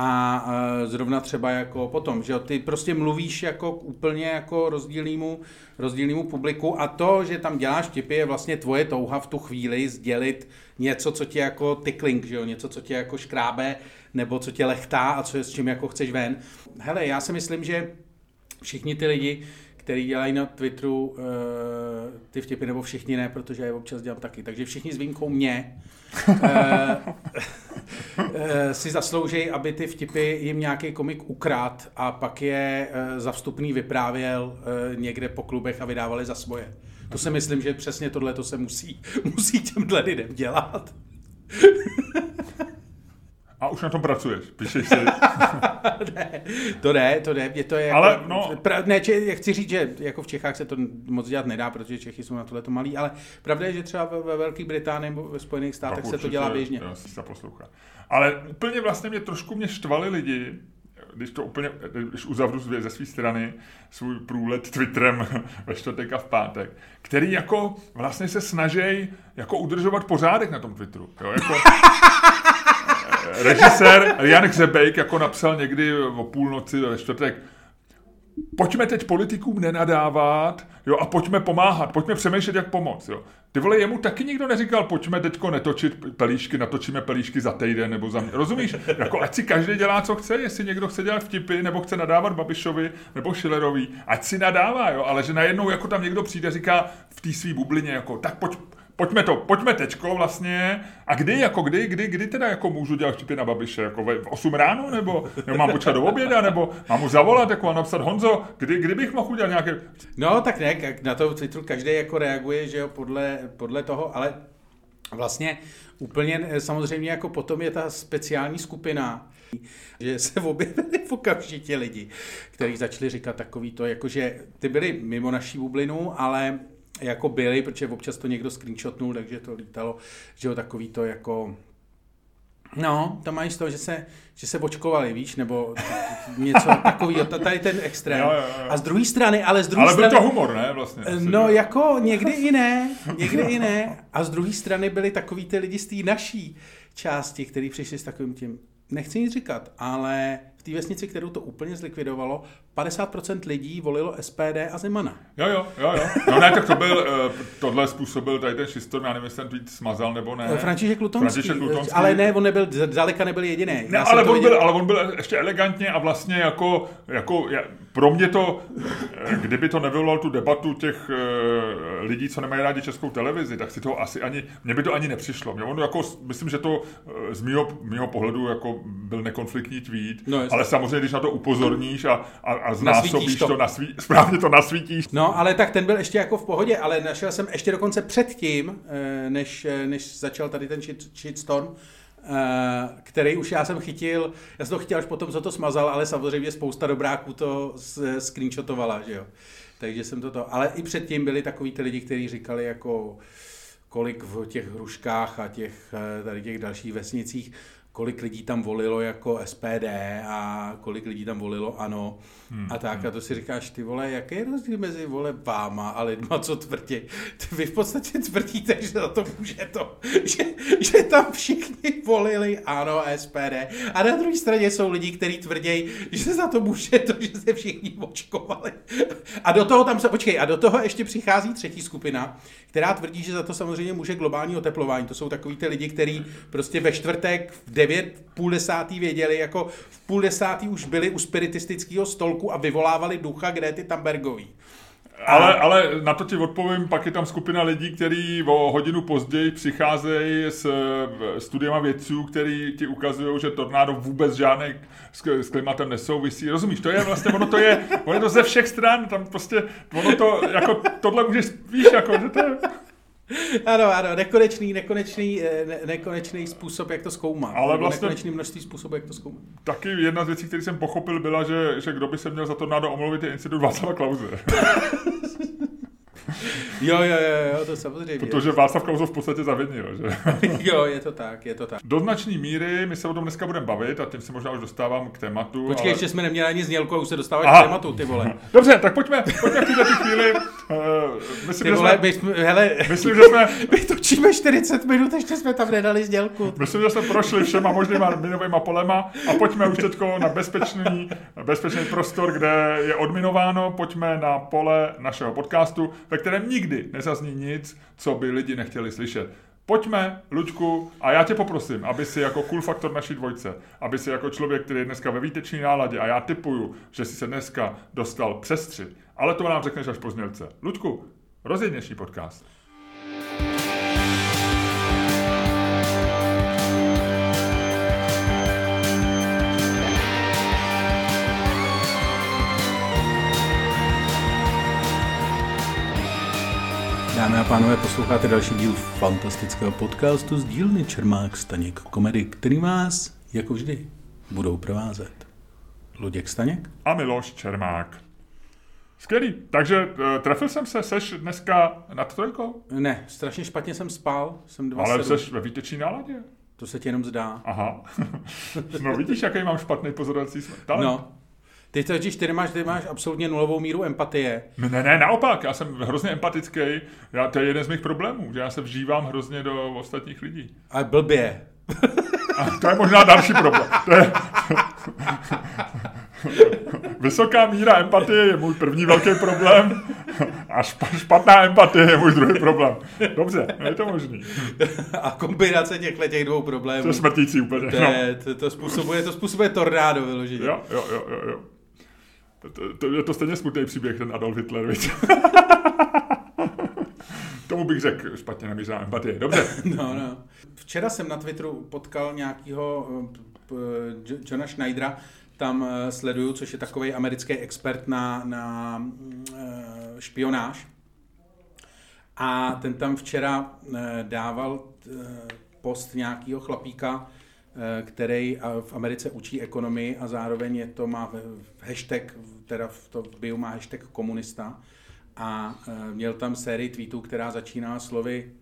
Speaker 2: A zrovna třeba jako potom, že ty prostě mluvíš jako úplně jako rozdílnému, rozdílnému publiku a to, že tam děláš tipy, je vlastně tvoje touha v tu chvíli sdělit něco, co tě jako tickling, že jo? něco, co tě jako škrábe, nebo co tě lechtá a co je s čím jako chceš ven. Hele, já si myslím, že všichni ty lidi, který dělají na Twitteru uh, ty vtipy, nebo všichni ne, protože je občas dělám taky. Takže všichni s výjimkou mě uh, uh, si zaslouží, aby ty vtipy jim nějaký komik ukrát a pak je uh, za vstupný vyprávěl uh, někde po klubech a vydávali za svoje. To si myslím, že přesně tohle to se musí, musí těmhle lidem dělat.
Speaker 1: A už na tom pracuješ, píšeš si.
Speaker 2: ne, to ne, to ne, je to je
Speaker 1: ale, jako, no...
Speaker 2: pra, ne, če, chci říct, že jako v Čechách se to moc dělat nedá, protože Čechy jsou na tohle to malý, ale pravda je, že třeba ve, ve Velké Británii nebo ve Spojených státech se to dělá běžně.
Speaker 1: Jo, se poslouchá. Ale úplně vlastně mě trošku mě štvali lidi, když to úplně, když uzavřu ze své strany svůj průlet Twitterem ve čtvrtek a v pátek, který jako vlastně se snaží jako udržovat pořádek na tom Twitteru. Jo? Jako, režisér Jan Hřebejk jako napsal někdy o půlnoci ve čtvrtek, pojďme teď politikům nenadávat jo, a pojďme pomáhat, pojďme přemýšlet, jak pomoct. Jo. Ty vole, jemu taky nikdo neříkal, pojďme teďko netočit pelíšky, natočíme pelíšky za týden nebo za mě. Rozumíš? Jako ať si každý dělá, co chce, jestli někdo chce dělat vtipy, nebo chce nadávat Babišovi nebo Schillerovi, ať si nadává, jo, ale že najednou jako tam někdo přijde, říká v té své bublině, jako tak pojď, pojďme to, pojďme tečko vlastně. A kdy, jako kdy, kdy, kdy teda jako můžu dělat vtipy na Babiše? Jako v 8 ráno, nebo, nebo mám počkat do oběda, nebo mám mu zavolat, jako a napsat Honzo, kdy, kdy bych mohl udělat nějaké...
Speaker 2: No tak ne, na to Twitteru každý jako reaguje, že jo, podle, podle toho, ale vlastně úplně eh, samozřejmě jako potom je ta speciální skupina, že se objevili v okamžitě lidi, kteří začali říkat takový to, jakože ty byli mimo naší bublinu, ale jako byli, protože občas to někdo screenshotnul, takže to lítalo, že jo, takový to jako No, to mají z toho, že se, že se očkovali, víš, nebo něco takového, tady ten extrém. Jo, jo, jo. A z druhé strany, ale z druhé
Speaker 1: strany...
Speaker 2: Ale
Speaker 1: byl to humor, ne, vlastně?
Speaker 2: No, jako někdy i ne, někdy i ne. A z druhé strany byli takový ty lidi z té naší části, kteří přišli s takovým tím, nechci nic říkat, ale v té vesnici, kterou to úplně zlikvidovalo, 50% lidí volilo SPD a Zemana.
Speaker 1: Jo, jo, jo, jo. No ne, tak to byl, uh, tohle způsobil tady ten šistor, já nevím, jestli ten tweet smazal nebo ne.
Speaker 2: František Lutonský. František Lutonský. Ale ne, on nebyl, zdaleka nebyl jediný.
Speaker 1: Ne, ale on, viděl... byl, ale on byl ještě elegantně a vlastně jako, jako pro mě to, eh, kdyby to nevyvolal tu debatu těch lidí, co nemají rádi českou televizi, tak si to asi ani, mně by to ani nepřišlo. Mě on jako, myslím, že to z mýho, mýho pohledu jako byl nekonfliktní tweet, no, ale samozřejmě, když na to upozorníš a, a, a znásobíš to, to nasví, správně to nasvítíš.
Speaker 2: No, ale tak ten byl ještě jako v pohodě, ale našel jsem ještě dokonce předtím, eh, než, eh, než začal tady ten shitstorm, eh, který už já jsem chytil, já jsem to chtěl až potom, co to smazal, ale samozřejmě spousta dobráků to screenshotovala, že jo. Takže jsem to to, ale i předtím byli takový ty lidi, kteří říkali jako kolik v těch hruškách a těch, tady těch dalších vesnicích kolik lidí tam volilo jako SPD a kolik lidí tam volilo ANO hmm. a tak. A to si říkáš, ty vole, jaký je rozdíl mezi vole váma a lidma, co tvrdí? Vy v podstatě tvrdíte, že za to může to, že, že tam všichni volili ANO SPD. A na druhé straně jsou lidi, kteří tvrdí, že za to může to, že se všichni očkovali. A do toho tam se, počkej, a do toho ještě přichází třetí skupina, která tvrdí, že za to samozřejmě může globální oteplování. To jsou takový ty lidi, kteří prostě ve čtvrtek v devět, půl desátý věděli, jako v půl desátý už byli u spiritistického stolku a vyvolávali ducha Grety Tambergový.
Speaker 1: Ale, ale na to ti odpovím, pak je tam skupina lidí, kteří o hodinu později přicházejí s studiema vědců, který ti ukazují, že tornádo vůbec žádný s klimatem nesouvisí. Rozumíš, to je vlastně, ono to je, ono je to ze všech stran, tam prostě, ono to, jako tohle můžeš, víš, jako, že to je...
Speaker 2: Ano, ano, nekonečný, nekonečný, eh, ne, nekonečný způsob, jak to zkoumat.
Speaker 1: Ale vlastně-
Speaker 2: Nekonečný množství způsobů, jak to zkoumat.
Speaker 1: Taky jedna z věcí, které jsem pochopil, byla, že, že kdo by se měl za tornádo omluvit, je institut Václava Klauze.
Speaker 2: Jo, jo, jo, jo, to samozřejmě.
Speaker 1: Protože Václav Klauze v podstatě zavinil, že?
Speaker 2: jo, je to tak, je to tak.
Speaker 1: Do značné míry my se o tom dneska budeme bavit a tím se možná už dostávám k tématu.
Speaker 2: Počkej,
Speaker 1: ale...
Speaker 2: ještě jsme neměli ani znělku a už se dostáváš
Speaker 1: Aha.
Speaker 2: k tématu, ty vole.
Speaker 1: Dobře, tak pojďme, pojďme v této chvíli. Uh, myslím,
Speaker 2: Ty
Speaker 1: že
Speaker 2: vole,
Speaker 1: jsme,
Speaker 2: my jsme, hele,
Speaker 1: myslím, že jsme,
Speaker 2: my točíme 40 minut, ještě jsme tam nedali znělku.
Speaker 1: myslím, že jsme prošli všema možnýma minovýma polema a pojďme už teď na bezpečný, bezpečný prostor, kde je odminováno. Pojďme na pole našeho podcastu, ve kterém nikdy nezazní nic, co by lidi nechtěli slyšet. Pojďme, Luďku, a já tě poprosím, aby si jako cool faktor naší dvojce, aby si jako člověk, který je dneska ve výtečné náladě, a já typuju, že si se dneska dostal přes tři, ale to nám řekneš až po znělce. Luďku, rozjeď dnešní podcast.
Speaker 2: Dámy a pánové, posloucháte další díl fantastického podcastu z dílny Čermák Staněk Komedy, který vás, jako vždy, budou provázet. Luděk Staněk?
Speaker 1: A Miloš Čermák. Skvělý. Takže uh, trefil jsem se, seš dneska nad trojkou?
Speaker 2: Ne, strašně špatně jsem spal, jsem dva
Speaker 1: Ale seš ve výtečné náladě.
Speaker 2: To se ti jenom zdá.
Speaker 1: Aha. no vidíš, jaký mám špatný pozorovací talent?
Speaker 2: No. Ty totiž, ty máš, ty máš absolutně nulovou míru empatie.
Speaker 1: Ne, ne, naopak, já jsem hrozně empatický. Já, to je jeden z mých problémů, že já se vžívám hrozně do ostatních lidí.
Speaker 2: A blbě.
Speaker 1: A to je možná další problém. To je... Vysoká míra empatie je můj první velký problém a špa- špatná empatie je můj druhý problém. Dobře, je to možný.
Speaker 2: A kombinace těchto těch dvou problémů.
Speaker 1: To je smrtící úplně.
Speaker 2: To,
Speaker 1: No.
Speaker 2: je, to, to, způsobuje, to způsobuje tornádo vyloženě.
Speaker 1: Jo, jo, jo, jo, jo. To, to, je to stejně smutný příběh, ten Adolf Hitler, víš? Tomu bych řekl špatně namířená empatie. Dobře.
Speaker 2: No, no. Včera jsem na Twitteru potkal nějakého Johna Schneidera, tam eh, sleduju, což je takový americký expert na, na eh, špionáž. A ten tam včera eh, dával eh, post nějakého chlapíka, eh, který a v Americe učí ekonomii a zároveň je to má hashtag, teda v to bio má hashtag komunista. A eh, měl tam sérii tweetů, která začíná slovy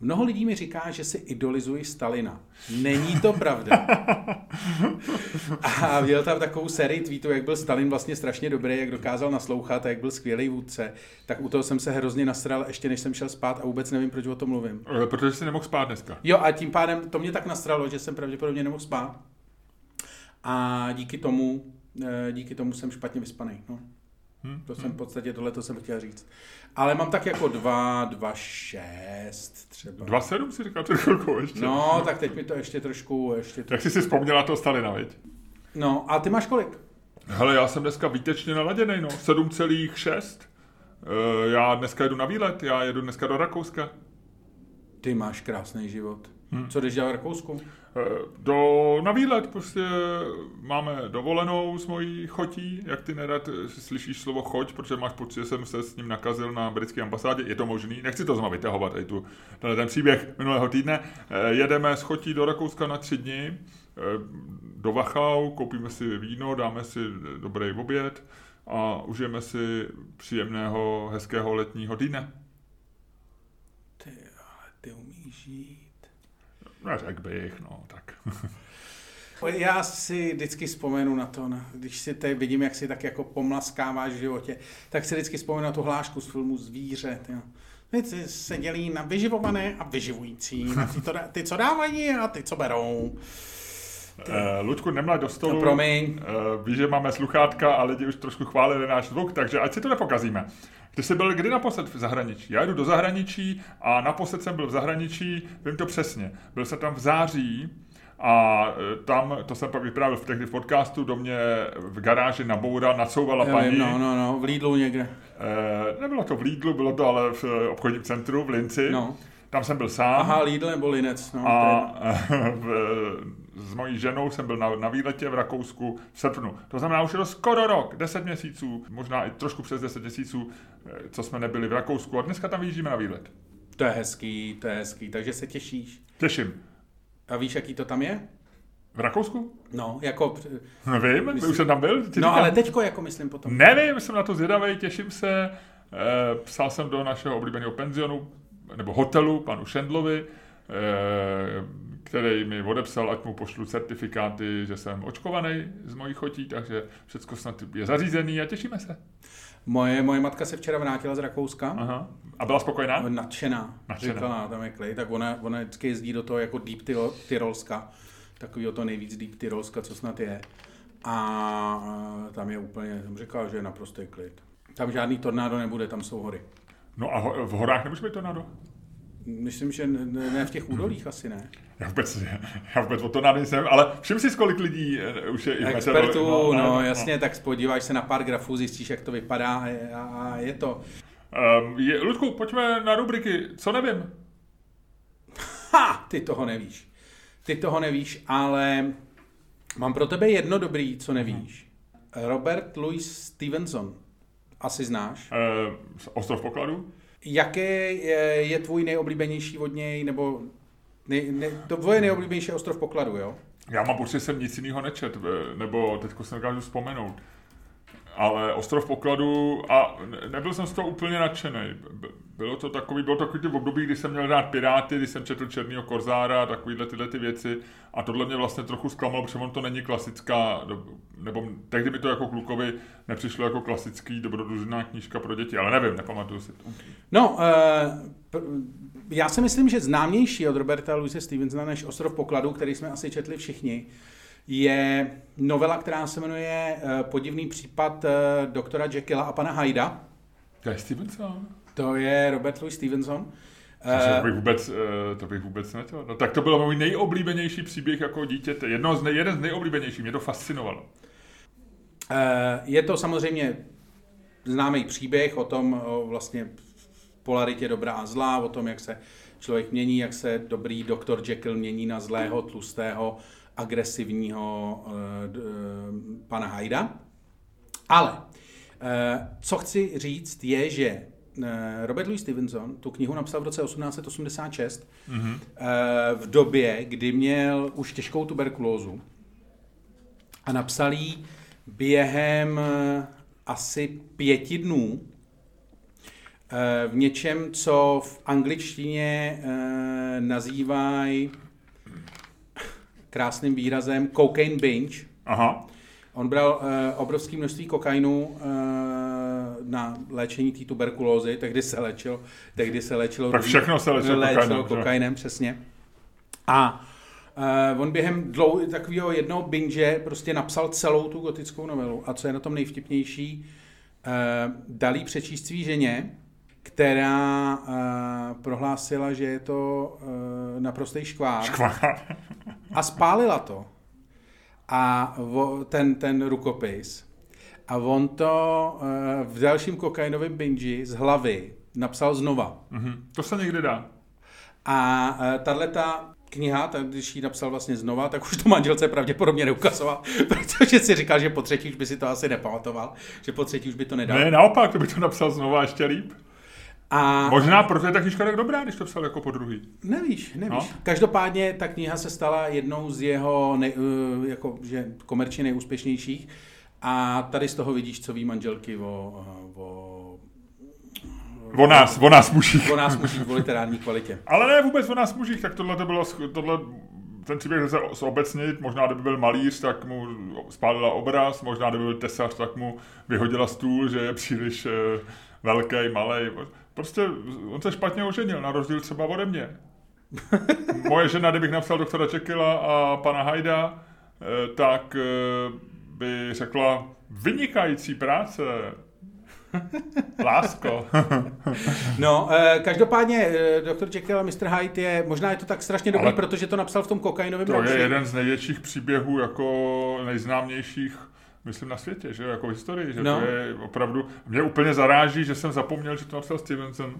Speaker 2: Mnoho lidí mi říká, že si idolizuji Stalina. Není to pravda. A měl tam takovou sérii tweetů, jak byl Stalin vlastně strašně dobrý, jak dokázal naslouchat a jak byl skvělý vůdce. Tak u toho jsem se hrozně nasral, ještě než jsem šel spát a vůbec nevím, proč o tom mluvím.
Speaker 1: Eh, Protože jsi nemohl spát dneska.
Speaker 2: Jo a tím pádem to mě tak nastralo, že jsem pravděpodobně nemohl spát. A díky tomu, eh, díky tomu jsem špatně vyspaný. No.
Speaker 1: Hm?
Speaker 2: To jsem v podstatě, tohle to jsem chtěl říct. Ale mám tak jako dva, dva, šest třeba.
Speaker 1: 2,7 si říkal před chvilkou ještě.
Speaker 2: No, tak teď mi to ještě trošku, ještě
Speaker 1: Jak
Speaker 2: trošku.
Speaker 1: jsi si vzpomněla toho Stalina, viď?
Speaker 2: No, a ty máš kolik?
Speaker 1: Hele, já jsem dneska výtečně naladěný, no. 7,6. Eh, Já dneska jedu na výlet, já jedu dneska do Rakouska.
Speaker 2: Ty máš krásný život. Hmm. Co jdeš dělat v Rakousku?
Speaker 1: Eh, Do, na výlet prostě máme dovolenou s mojí chotí, jak ty nerad eh, slyšíš slovo choť, protože máš pocit, že jsem se s ním nakazil na britské ambasádě, je to možný, nechci to znovu vytahovat, i tu, tenhle ten příběh minulého týdne. Eh, Jedeme s chotí do Rakouska na tři dny, do Wachau, koupíme si víno, dáme si dobrý oběd a užijeme si příjemného, hezkého letního týdne.
Speaker 2: Ty, ty umíš žít.
Speaker 1: No, řekl bych, no, tak.
Speaker 2: Já si vždycky vzpomenu na to, na, když si tady vidím, jak si tak jako pomlaskáváš v životě, tak si vždycky vzpomenu na tu hlášku z filmu Zvíře. Ty, ty se dělí na vyživované a vyživující, na ty, to, ty co dávají a ty, co berou.
Speaker 1: Eh, Luďku, nemlaj do stolu.
Speaker 2: No, promiň.
Speaker 1: Eh, Víš, že máme sluchátka a lidi už trošku chválili náš zvuk, takže ať si to nepokazíme. Ty jsi byl kdy naposled v zahraničí? Já jdu do zahraničí a naposled jsem byl v zahraničí, vím to přesně. Byl jsem tam v září a eh, tam, to jsem pak vyprávěl v tehdy v podcastu, do mě v garáži naboural, nacouvala
Speaker 2: Já
Speaker 1: paní.
Speaker 2: no, no, no, v Lidlu někde.
Speaker 1: Eh, nebylo to v Lidlu, bylo to ale v eh, obchodním centru v Linci.
Speaker 2: No.
Speaker 1: Tam jsem byl sám.
Speaker 2: Aha, Lidl nebo Linec. No,
Speaker 1: A v, s mojí ženou jsem byl na, na výletě v Rakousku v srpnu. To znamená, už je to skoro rok, 10 měsíců, možná i trošku přes 10 měsíců, eh, co jsme nebyli v Rakousku a dneska tam vyjíždíme na výlet.
Speaker 2: To je hezký, to je hezký, takže se těšíš.
Speaker 1: Těším.
Speaker 2: A víš, jaký to tam je?
Speaker 1: V Rakousku?
Speaker 2: No, jako...
Speaker 1: Nevím, myslím, už jsem tam byl.
Speaker 2: No, říkám... ale teďko jako myslím potom.
Speaker 1: Nevím, jsem na to zvědavý, těším se. E, psal jsem do našeho oblíbeného penzionu, nebo hotelu, panu Šendlovi, e, který mi odepsal, ať mu pošlu certifikáty, že jsem očkovaný z mojí chotí, takže všechno snad je zařízený a těšíme se.
Speaker 2: Moje, moje matka se včera vrátila z Rakouska.
Speaker 1: Aha. A byla spokojená?
Speaker 2: Nadšená. Nadšená. Říkala, tam je klej, tak ona, ona vždycky jezdí do toho jako Deep Tyrolska. Takový o to nejvíc Deep Tyrolska, co snad je. A tam je úplně, jsem říkal, že je naprostý klid. Tam žádný tornádo nebude, tam jsou hory.
Speaker 1: No a v horách nemůže být tornádo?
Speaker 2: Myslím, že ne v těch údolích asi ne.
Speaker 1: Já vůbec, já vůbec o to nejsem, ale všim si, kolik lidí eh, už je i
Speaker 2: Expertů, no, no, no, jasně, no. tak podíváš se na pár grafů, zjistíš, jak to vypadá a, a je to.
Speaker 1: Um, je, Ludku, pojďme na rubriky, co nevím.
Speaker 2: Ha, ty toho nevíš. Ty toho nevíš, ale mám pro tebe jedno dobrý, co nevíš. Robert Louis Stevenson. Asi znáš.
Speaker 1: Uh, ostrov pokladu?
Speaker 2: Jaký je, je tvůj nejoblíbenější od něj, nebo nej, ne, to tvoje nejoblíbenější ostrov pokladu, jo?
Speaker 1: Já mám pocit, že jsem nic jiného nečet, nebo teď se nedokážu vzpomenout. Ale ostrov pokladu, a nebyl jsem z toho úplně nadšený. Bylo to takový, bylo to takový ty období, kdy jsem měl rád Piráty, kdy jsem četl Černýho Korzára, takovýhle tyhle ty věci. A tohle mě vlastně trochu zklamalo, protože on to není klasická, nebo tehdy mi to jako klukovi nepřišlo jako klasický dobrodružná knížka pro děti, ale nevím, nepamatuju si to.
Speaker 2: No, uh, já si myslím, že známější od Roberta Louise Stevensona než Ostrov pokladu, který jsme asi četli všichni, je novela, která se jmenuje uh, Podivný případ uh, doktora Jekylla a pana Hyda.
Speaker 1: To je Stevenson?
Speaker 2: To je Robert Louis Stevenson.
Speaker 1: To bych vůbec, to bych vůbec nechtěl. No tak to byl můj nejoblíbenější příběh jako dítě. Jedno z nej, jeden z nejoblíbenějších, mě to fascinovalo.
Speaker 2: Je to samozřejmě známý příběh o tom o vlastně polaritě dobra a zla, o tom, jak se člověk mění, jak se dobrý doktor Jekyll mění na zlého, tlustého, agresivního uh, pana Hyda. Ale uh, co chci říct je, že Robert Louis Stevenson tu knihu napsal v roce 1886 mm-hmm. v době, kdy měl už těžkou tuberkulózu a napsal ji během asi pěti dnů v něčem, co v angličtině nazývají krásným výrazem cocaine binge.
Speaker 1: Aha.
Speaker 2: On bral obrovské množství kokainu na léčení té tuberkulózy, tehdy se léčil, tehdy se léčilo...
Speaker 1: Tak všechno se léčilo,
Speaker 2: léčilo kokainem, kokainem, přesně. A uh, on během dlou, takového jednoho binge prostě napsal celou tu gotickou novelu. A co je na tom nejvtipnější, uh, dalí přečíst svý ženě, která uh, prohlásila, že je to uh, naprostý škvár.
Speaker 1: Škvár.
Speaker 2: a spálila to. A vo, ten, ten rukopis. A on to uh, v dalším kokainovém binge z hlavy napsal znova.
Speaker 1: Mm-hmm. To se někdy dá.
Speaker 2: A uh, tahle ta kniha, tak když ji napsal vlastně znova, tak už to manželce pravděpodobně neukazoval, protože si říkal, že po třetí už by si to asi nepamatoval, že po třetí už by to nedal.
Speaker 1: Ne, naopak, to by to napsal znova ještě líp. A... Možná proto je ta knižka tak dobrá, když to psal jako po druhý.
Speaker 2: Nevíš, nevíš. No? Každopádně ta kniha se stala jednou z jeho nej, jako, že komerčně nejúspěšnějších. A tady z toho vidíš, co ví manželky o, o
Speaker 1: O nás, o nás mužích.
Speaker 2: O nás mužích, o literární kvalitě.
Speaker 1: Ale ne vůbec o nás mužích, tak tohle to bylo, tohle, ten příběh se zobecnit, možná kdyby byl malíř, tak mu spálila obraz, možná kdyby byl tesař, tak mu vyhodila stůl, že je příliš uh, velký, malý. Prostě on se špatně oženil, na rozdíl třeba ode mě. Moje žena, kdybych napsal doktora Čekila a pana Hajda, eh, tak eh, by řekla, vynikající práce, Lásko.
Speaker 2: no, eh, každopádně Dr. Jekyll a Mr. Hyde je, možná je to tak strašně dobrý, Ale protože to napsal v tom kokainovém
Speaker 1: To je jeden z největších příběhů, jako nejznámějších myslím na světě, že jako v historii, že no. to je opravdu, mě úplně zaráží, že jsem zapomněl, že to napsal Stevenson,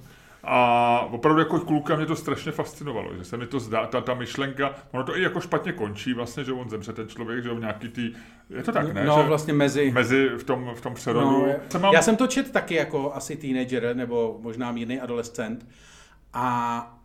Speaker 1: a opravdu jako kluka mě to strašně fascinovalo, že se mi to zdá, ta, ta myšlenka, ono to i jako špatně končí vlastně, že on zemře ten člověk, že v nějaký tý, je to tak, ne?
Speaker 2: No,
Speaker 1: že
Speaker 2: vlastně mezi.
Speaker 1: Mezi v tom, v tom přerodu. No,
Speaker 2: jsem mám... Já jsem to čet taky jako asi teenager, nebo možná mírný adolescent. a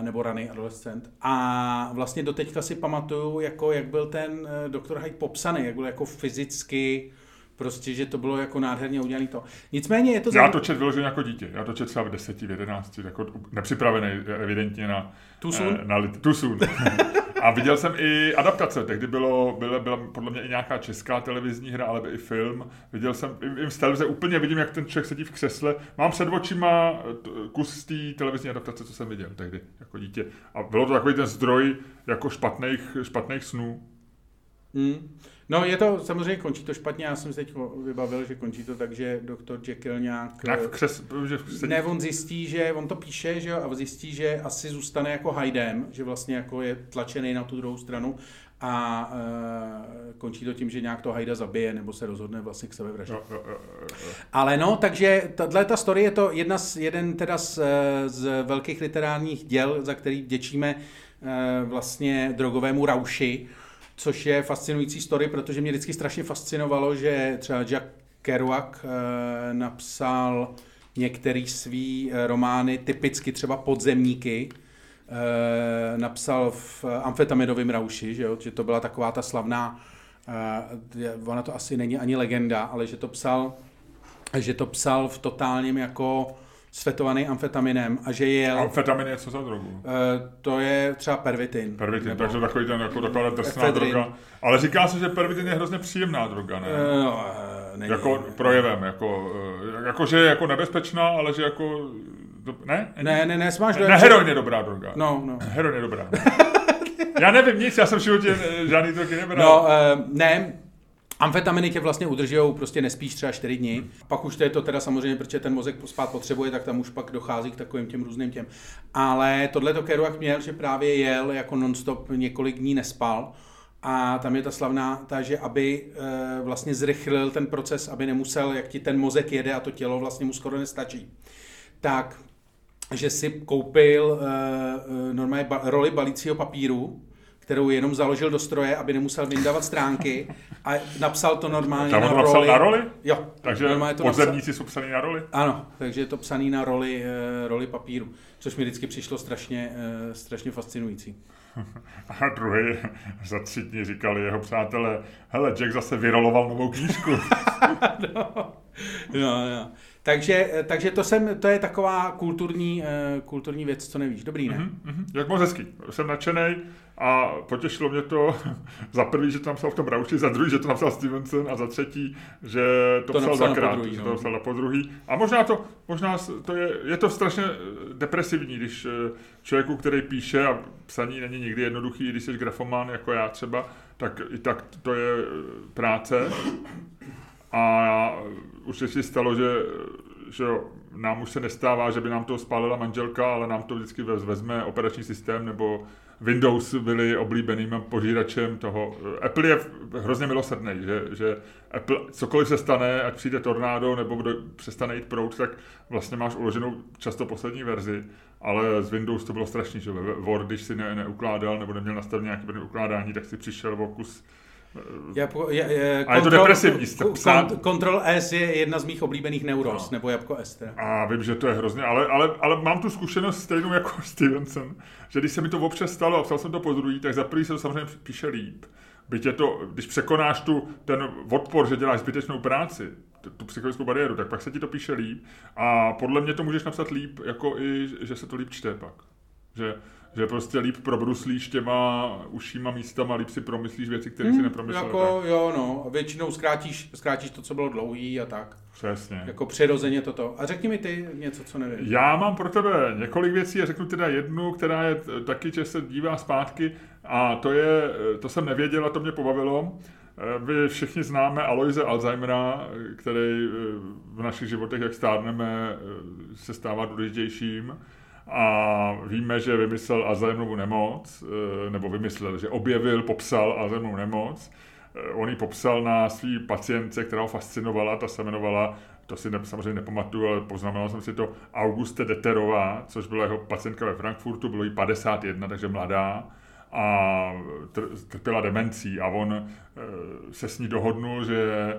Speaker 2: Nebo raný adolescent. A vlastně doteďka si pamatuju, jako jak byl ten uh, doktor Hyde popsaný, jak byl jako fyzicky, prostě, že to bylo jako nádherně udělané to. Nicméně je to...
Speaker 1: Já to čet vyloženě jako dítě. Já to čet třeba v deseti, v jedenácti, jako nepřipravený evidentně na...
Speaker 2: Soon?
Speaker 1: Eh, na, too soon. A viděl jsem i adaptace, tehdy bylo, byla, byla podle mě i nějaká česká televizní hra, ale i film. Viděl jsem i, i z televize, úplně vidím, jak ten člověk sedí v křesle. Mám před očima kus z té televizní adaptace, co jsem viděl tehdy jako dítě. A bylo to takový ten zdroj jako špatných, špatných snů.
Speaker 2: Hmm. No je to, samozřejmě končí to špatně, já jsem si teď vybavil, že končí to tak, že doktor Jekyll nějak...
Speaker 1: nějak v křes, že
Speaker 2: sedí... Ne, on zjistí, že, on to píše, že jo, a zjistí, že asi zůstane jako hajdem, že vlastně jako je tlačený na tu druhou stranu a e, končí to tím, že nějak to hajda zabije, nebo se rozhodne vlastně k sebe vraždit. Ale no, takže tahle ta story je to jedna z, jeden teda z, z velkých literárních děl, za který děčíme e, vlastně drogovému Rauši, což je fascinující story, protože mě vždycky strašně fascinovalo, že třeba Jack Kerouac e, napsal některý svý eh, romány, typicky třeba Podzemníky, e, napsal v Amfetaminovém rauši, že, jo? že to byla taková ta slavná, e, ona to asi není ani legenda, ale že to psal, že to psal v totálním jako svetovaný amfetaminem a že je...
Speaker 1: Amfetamin je co za drogu? Uh,
Speaker 2: to je třeba pervitin.
Speaker 1: Pervitin, nebo takže takový ten jako taková drsná droga. Ale říká se, že pervitin je hrozně příjemná droga, ne? Uh, není, jako projevem, jako, jako, že je jako nebezpečná, ale že jako... Ne?
Speaker 2: Ne, ne, ne, máš
Speaker 1: dojem, Ne, heroin je dobrá droga.
Speaker 2: No, no.
Speaker 1: Heroin je dobrá. já nevím nic, já jsem v životě žádný drogy nebral.
Speaker 2: No, uh, ne, Amfetaminy tě vlastně udržují, prostě nespíš třeba 4 dny. Pak už to je to teda samozřejmě, protože ten mozek spát potřebuje, tak tam už pak dochází k takovým těm různým těm. Ale tohle to Kerouac měl, že právě jel jako nonstop několik dní nespal. A tam je ta slavná, ta, že aby e, vlastně zrychlil ten proces, aby nemusel, jak ti ten mozek jede a to tělo vlastně mu skoro nestačí. Tak, že si koupil e, normálně ba, roli balícího papíru, kterou jenom založil do stroje, aby nemusel vyndávat stránky a napsal to normálně
Speaker 1: Tam
Speaker 2: na
Speaker 1: to
Speaker 2: roli.
Speaker 1: na roli?
Speaker 2: Jo.
Speaker 1: Takže to podzemníci napsal... jsou psaný na roli?
Speaker 2: Ano, takže je to psaný na roli, uh, roli papíru, což mi vždycky přišlo strašně, uh, strašně fascinující.
Speaker 1: A druhý za tři dny říkali jeho přátelé, hele, Jack zase vyroloval novou knížku.
Speaker 2: no, no, no. Takže, eh, takže to, jsem, to je taková kulturní, kulturní věc, co nevíš. Dobrý, ne?
Speaker 1: Mm-hmm, jak moc hezký. Jsem nadšený. A potěšilo mě to za prvý, že to napsal v tom Rauši, za druhý, že to napsal Stevenson a za třetí, že to, to psal dvakrát, že to no. psal po druhý. A možná to, možná to je, je to strašně depresivní, když eh, člověku, který píše a psaní není nikdy jednoduchý, když jsi grafoman jako já třeba, tak i tak to je eh, práce. A už se si stalo, že, že nám už se nestává, že by nám to spálila manželka, ale nám to vždycky vezme operační systém nebo Windows byli oblíbeným požíračem toho. Apple je hrozně milosrdný, že, že Apple, cokoliv se stane, ať přijde tornádo nebo kdo přestane jít prout, tak vlastně máš uloženou často poslední verzi, ale z Windows to bylo strašný, že Word, když si ne, neukládal nebo neměl nastavený nějaký ukládání, tak si přišel o kus
Speaker 2: Jabko, je, je,
Speaker 1: a je to depresivní.
Speaker 2: Kont, Control S je jedna z mých oblíbených neuros, no. nebo Jabko S. Teda.
Speaker 1: A vím, že to je hrozně, ale, ale, ale mám tu zkušenost stejnou jako Stevenson, že když se mi to občas stalo a psal jsem to po druhý, tak za prvý se to samozřejmě píše líp. Byť je to, když překonáš tu, ten odpor, že děláš zbytečnou práci, tu psychologickou bariéru, tak pak se ti to píše líp. A podle mě to můžeš napsat líp, jako i, že se to líp čte pak. Že že prostě líp probruslíš těma ušíma místama, líp si promyslíš věci, které hmm, si nepromyslel.
Speaker 2: Jako, tak. jo, no, a většinou zkrátíš, zkrátíš to, co bylo dlouhý a tak.
Speaker 1: Přesně.
Speaker 2: Jako přirozeně toto. A řekni mi ty něco, co nevím.
Speaker 1: Já mám pro tebe několik věcí a řeknu teda jednu, která je taky, že se dívá zpátky a to je, to jsem nevěděl a to mě pobavilo. Vy všichni známe Aloise Alzheimera, který v našich životech, jak stárneme, se stává důležitějším a víme, že vymyslel Alzheimerovu nemoc, eh, nebo vymyslel, že objevil, popsal Alzheimerovu nemoc. Eh, on ji popsal na svý pacientce, která ho fascinovala, ta se jmenovala, to si ne, samozřejmě nepamatuju, ale poznamenal jsem si to, Auguste Deterová, což byla jeho pacientka ve Frankfurtu, bylo jí 51, takže mladá. A trpěla demencí a on se s ní dohodnul, že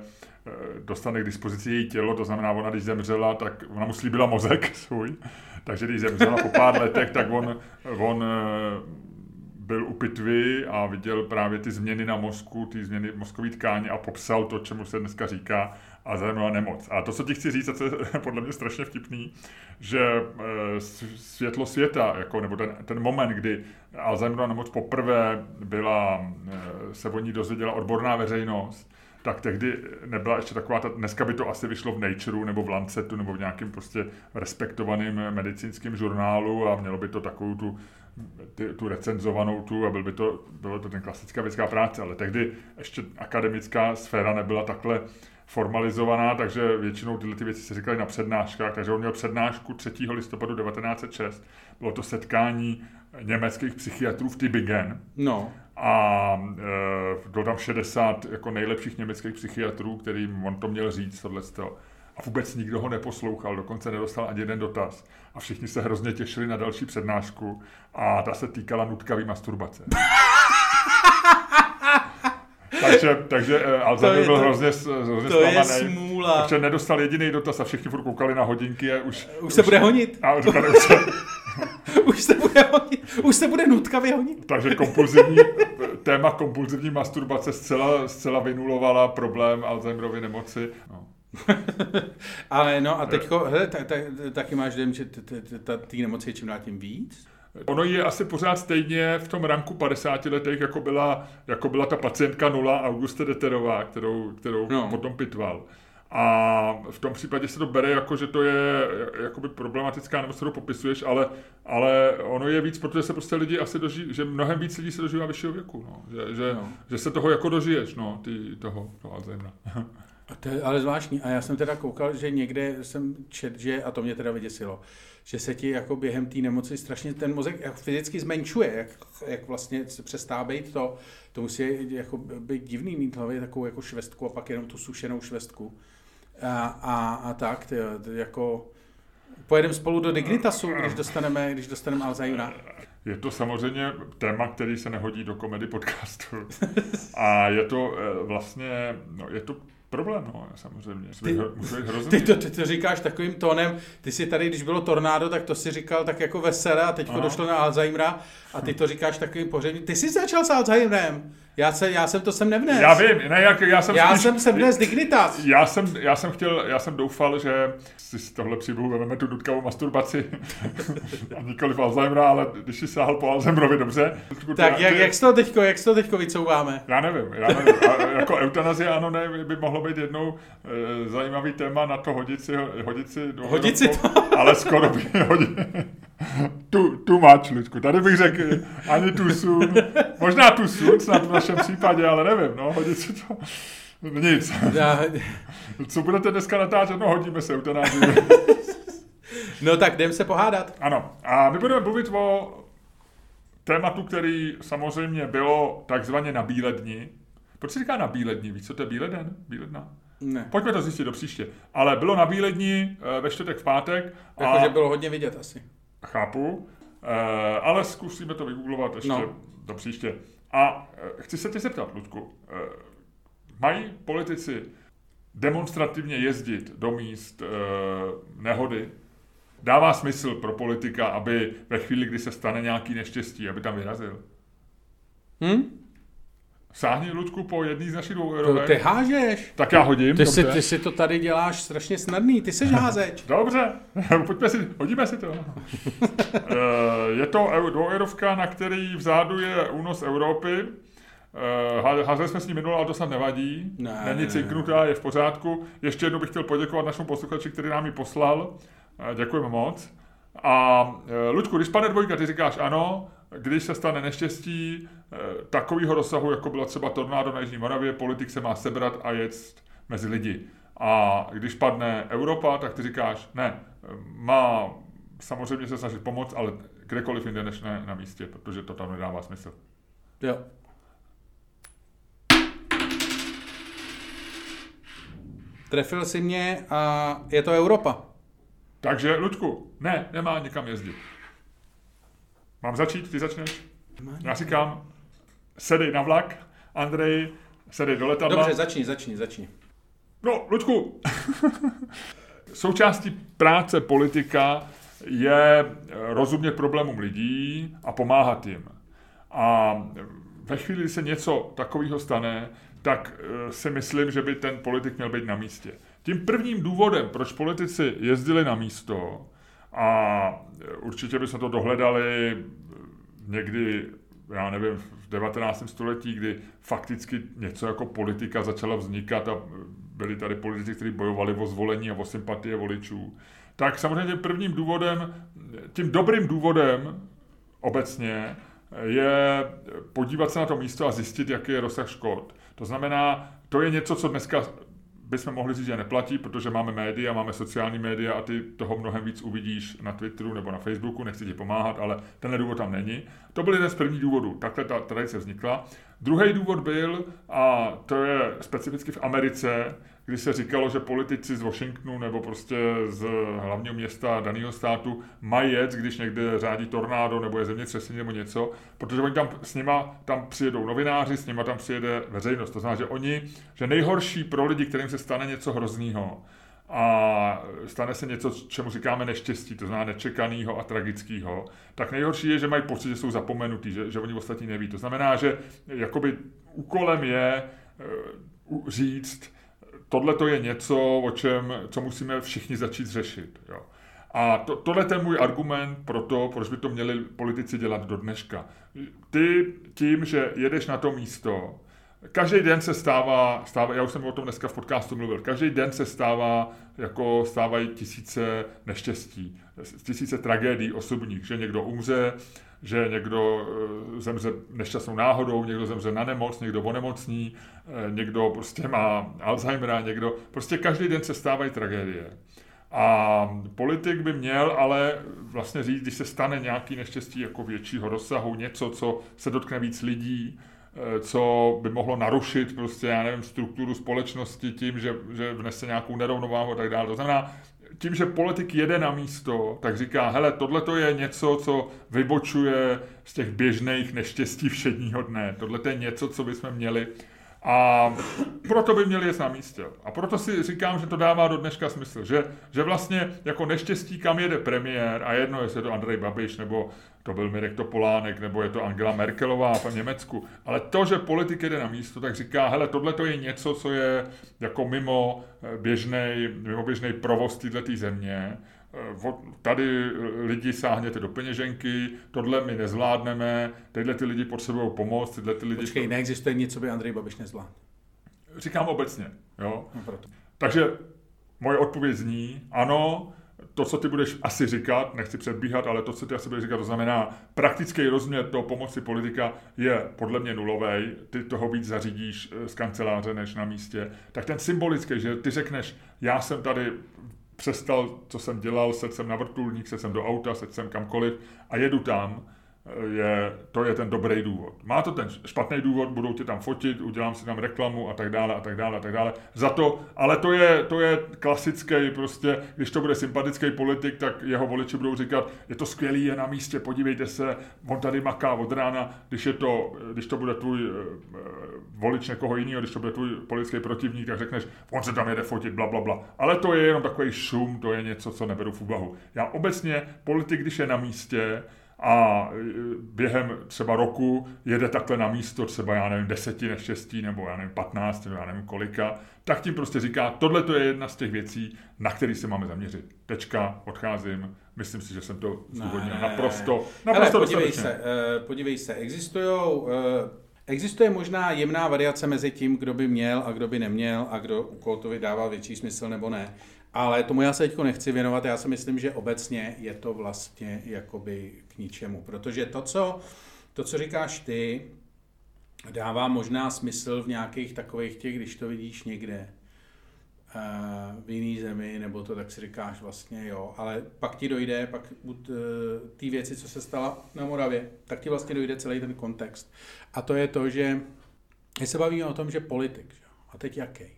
Speaker 1: dostane k dispozici její tělo, to znamená, ona když zemřela, tak ona mu slíbila mozek svůj, takže když zemřela po pár letech, tak on, on byl u pitvy a viděl právě ty změny na mozku, ty změny mozkové tkáně a popsal to, čemu se dneska říká Alzheimerova nemoc. A to, co ti chci říct, a co je podle mě strašně vtipný, že eh, světlo světa, jako, nebo ten, ten moment, kdy Alzheimerova nemoc poprvé byla, eh, se o ní dozvěděla odborná veřejnost, tak tehdy nebyla ještě taková, ta, dneska by to asi vyšlo v Natureu nebo v Lancetu nebo v nějakém prostě respektovaném medicínském žurnálu a mělo by to takovou tu ty, tu recenzovanou tu a byl by to, bylo to ten klasická vědecká práce, ale tehdy ještě akademická sféra nebyla takhle formalizovaná, takže většinou tyhle ty věci se říkaly na přednáškách, takže on měl přednášku 3. listopadu 1906. Bylo to setkání německých psychiatrů v Tübingen.
Speaker 2: No.
Speaker 1: A e, bylo tam 60 jako nejlepších německých psychiatrů, kterým on to měl říct, tohle a vůbec nikdo ho neposlouchal, dokonce nedostal ani jeden dotaz. A všichni se hrozně těšili na další přednášku a ta se týkala nutkavý masturbace. Takže, takže uh, Alzheimer byl to, hrozně, hrozně
Speaker 2: to je smůla.
Speaker 1: Protože nedostal jediný dotaz a všichni furt koukali na hodinky a už...
Speaker 2: Už se už, bude honit.
Speaker 1: A říkali, už se,
Speaker 2: už se bude honit. Už se bude nutkavě honit.
Speaker 1: takže kompulzivní, téma kompulzivní masturbace zcela, zcela vynulovala problém Alzheimerovy nemoci. No.
Speaker 2: Ale no a teďko, hele, ta, ta, taky máš dojem, že té nemoci je čím dál tím víc?
Speaker 1: Ono je asi pořád stejně v tom ranku 50 letech, jako byla, jako byla ta pacientka nula Auguste Deterová, kterou, kterou no. potom pitval. A v tom případě se to bere jako, že to je jakoby problematická nemoc, kterou popisuješ, ale, ale ono je víc, protože se prostě lidi asi dožijí, že mnohem víc lidí se dožívá vyššího věku, no. Že, že, no. že, se toho jako dožiješ, no, ty, toho, toho Alzheimera.
Speaker 2: A to je ale zvláštní. A já jsem teda koukal, že někde jsem čet, že, a to mě teda vyděsilo, že se ti jako během té nemoci strašně ten mozek jako fyzicky zmenšuje, jak, jak vlastně se přestává být to, to musí jako být divný mít hlavě takovou jako švestku a pak jenom tu sušenou švestku. A, a, a tak, ty, jako pojedeme spolu do Dignitasu, když dostaneme, když dostaneme Alzheimera.
Speaker 1: Je to samozřejmě téma, který se nehodí do komedy podcastu. A je to eh, vlastně, no, je to problém, no, samozřejmě. Ty,
Speaker 2: ty, to, ty to říkáš takovým tónem, ty si tady, když bylo tornádo, tak to si říkal tak jako veselé a teď došlo na Alzheimera a ty to říkáš takovým pořadím. Ty jsi začal s Alzheimerem. Já, se, já jsem to sem nevnes.
Speaker 1: Já vím, ne, jak, já jsem
Speaker 2: Já spíš, jsem sem dnes Dignitas.
Speaker 1: Já jsem, já jsem chtěl, já jsem doufal, že si z tohle příběhu vezmeme tu nutkavou masturbaci. a nikoli v Alzheimera, ale když si sáhl po Alzheimerovi, dobře.
Speaker 2: Tak jak, jak, z toho teďko, jak toho teďko vycouváme?
Speaker 1: Já nevím, já nevím. A, jako eutanazie, ano, ne, by mohlo být jednou e, zajímavý téma na to hodit si, hodit si do
Speaker 2: Hodit si to?
Speaker 1: Ale skoro by hodit. tu, tu máč, Ludku. Tady bych řekl ani tu sun. Možná tu sun, snad v našem případě, ale nevím, no, hodit si to. Nic. Já... Co budete dneska natáčet? No, hodíme se eutanázii.
Speaker 2: no tak jdem se pohádat.
Speaker 1: Ano. A my budeme mluvit o tématu, který samozřejmě bylo takzvaně na bílé dni. Proč se říká na bílé dni? Víš, co to je bílé den? Bílé dna?
Speaker 2: Ne.
Speaker 1: Pojďme to zjistit do příště. Ale bylo na bílé dni eh, ve čtvrtek v pátek.
Speaker 2: Jakože a... bylo hodně vidět asi.
Speaker 1: Chápu, eh, ale zkusíme to vygooglovat ještě no. do příště. A eh, chci se tě zeptat, Ludku, mají politici demonstrativně jezdit do míst nehody? Dává smysl pro politika, aby ve chvíli, kdy se stane nějaký neštěstí, aby tam vyrazil?
Speaker 2: Hm?
Speaker 1: Sáhni, Ludku, po jedný z našich dvou To
Speaker 2: ty hážeš.
Speaker 1: Tak já hodím.
Speaker 2: Ty si, ty si to tady děláš strašně snadný, ty jsi házeč.
Speaker 1: dobře, pojďme si, hodíme si to. Eh, je to dvoueurovka, na který vzadu je únos Evropy. Eh, házeli jsme s ní minule, ale to snad nevadí.
Speaker 2: Ne,
Speaker 1: Není cinknutá, je v pořádku. Ještě jednou bych chtěl poděkovat našemu posluchači, který nám ji poslal. Eh, děkujeme moc. A Ludku, když spadne dvojka, ty říkáš ano, když se stane neštěstí eh, takového rozsahu, jako byla třeba tornádo na Jižní Moravě, politik se má sebrat a jet mezi lidi. A když padne Evropa, tak ty říkáš, ne, má samozřejmě se snažit pomoct, ale kdekoliv jinde než ne na místě, protože to tam nedává smysl.
Speaker 2: Jo. Trefil si mě a je to Evropa.
Speaker 1: Takže, Ludku, ne, nemá nikam jezdit. Mám začít? Ty začneš? Já říkám, sedej na vlak, Andrej, sedej do letadla.
Speaker 2: Dobře, začni, začni, začni.
Speaker 1: No, Luďku, součástí práce politika je rozumět problémům lidí a pomáhat jim. A ve chvíli, kdy se něco takového stane, tak eh, si myslím, že by ten politik měl být na místě. Tím prvním důvodem, proč politici jezdili na místo, a určitě by se to dohledali někdy, já nevím, v 19. století, kdy fakticky něco jako politika začala vznikat a byli tady politici, kteří bojovali o zvolení a o sympatie voličů. Tak samozřejmě prvním důvodem, tím dobrým důvodem obecně je podívat se na to místo a zjistit, jaký je rozsah škod. To znamená, to je něco, co dneska bychom mohli říct, že neplatí, protože máme média, máme sociální média a ty toho mnohem víc uvidíš na Twitteru nebo na Facebooku, nechci ti pomáhat, ale ten důvod tam není. To byl jeden z prvních důvodů, takhle ta tradice vznikla. Druhý důvod byl, a to je specificky v Americe, kdy se říkalo, že politici z Washingtonu nebo prostě z hlavního města daného státu mají jet, když někde řádí tornádo nebo je zemětřesení nebo něco, protože oni tam s nima tam přijedou novináři, s nima tam přijede veřejnost. To znamená, že oni, že nejhorší pro lidi, kterým se stane něco hroznýho, a stane se něco, čemu říkáme neštěstí, to znamená nečekaného a tragického, tak nejhorší je, že mají pocit, že jsou zapomenutí, že, že oni ostatní neví. To znamená, že jakoby úkolem je uh, říct, tohle to je něco, o čem, co musíme všichni začít řešit. Jo. A to, tohle je můj argument pro to, proč by to měli politici dělat do dneška. Ty tím, že jedeš na to místo, každý den se stává, stává, já už jsem o tom dneska v podcastu mluvil, každý den se stává, jako stávají tisíce neštěstí, tisíce tragédií osobních, že někdo umře, že někdo eh, zemře nešťastnou náhodou, někdo zemře na nemoc, někdo onemocní, eh, někdo prostě má Alzheimera, někdo, prostě každý den se stávají tragédie. A politik by měl ale vlastně říct, když se stane nějaký neštěstí jako většího rozsahu, něco, co se dotkne víc lidí, eh, co by mohlo narušit prostě, já nevím, strukturu společnosti tím, že, že vnese nějakou nerovnováhu a tak dále. To znamená, tím, že politik jede na místo, tak říká, hele, tohle to je něco, co vybočuje z těch běžných neštěstí všedního dne. Tohle je něco, co bychom měli a proto by měli jet na místě. A proto si říkám, že to dává do dneška smysl, že, že vlastně jako neštěstí, kam jede premiér, a jedno, jestli je to Andrej Babiš, nebo to byl Mirek Topolánek, nebo je to Angela Merkelová v Německu, ale to, že politik jede na místo, tak říká, hele, tohle to je něco, co je jako mimo eh, běžný, mimo běžný provoz této země, tady lidi sáhněte do peněženky, tohle my nezvládneme, tyhle ty lidi potřebují pomoc, tyhle ty lidi...
Speaker 2: Počkej, neexistuje nic, co by Andrej Babiš nezvládl.
Speaker 1: Říkám obecně, jo. No proto. Takže moje odpověď zní, ano, to, co ty budeš asi říkat, nechci předbíhat, ale to, co ty asi budeš říkat, to znamená, praktický rozměr toho pomoci politika je podle mě nulový, ty toho víc zařídíš eh, z kanceláře než na místě, tak ten symbolický, že ty řekneš, já jsem tady přestal, co jsem dělal, sedl jsem na vrtulník, sedl jsem do auta, sedl jsem kamkoliv a jedu tam, je, to je ten dobrý důvod. Má to ten špatný důvod, budou tě tam fotit, udělám si tam reklamu a tak dále a tak dále a tak dále. Za to, ale to je, to je klasický prostě, když to bude sympatický politik, tak jeho voliči budou říkat, je to skvělý, je na místě, podívejte se, on tady maká od rána, když, je to, když to bude tvůj uh, volič někoho jiného, když to bude tvůj politický protivník, tak řekneš, on se tam jede fotit, bla, bla, bla. Ale to je jenom takový šum, to je něco, co neberu v úvahu. Já obecně, politik, když je na místě, a e, během třeba roku jede takhle na místo třeba, já nevím, deseti neštěstí, nebo já nevím, patnáct, nebo já nevím kolika, tak tím prostě říká, tohle to je jedna z těch věcí, na které se máme zaměřit. Tečka, odcházím, myslím si, že jsem to zdůvodnil ne. naprosto, naprosto
Speaker 2: Hele, podívej se, uh, podívej se, existujou, uh, existuje možná jemná variace mezi tím, kdo by měl a kdo by neměl a kdo, u koho to vydává větší smysl nebo ne. Ale tomu já se teď nechci věnovat, já si myslím, že obecně je to vlastně jakoby ničemu, protože to, co, to, co říkáš ty, dává možná smysl v nějakých takových těch, když to vidíš někde uh, v jiný zemi, nebo to tak si říkáš vlastně jo, ale pak ti dojde, pak uh, ty věci, co se stala na Moravě, tak ti vlastně dojde celý ten kontext. A to je to, že my se bavíme o tom, že politik, že? a teď jaký?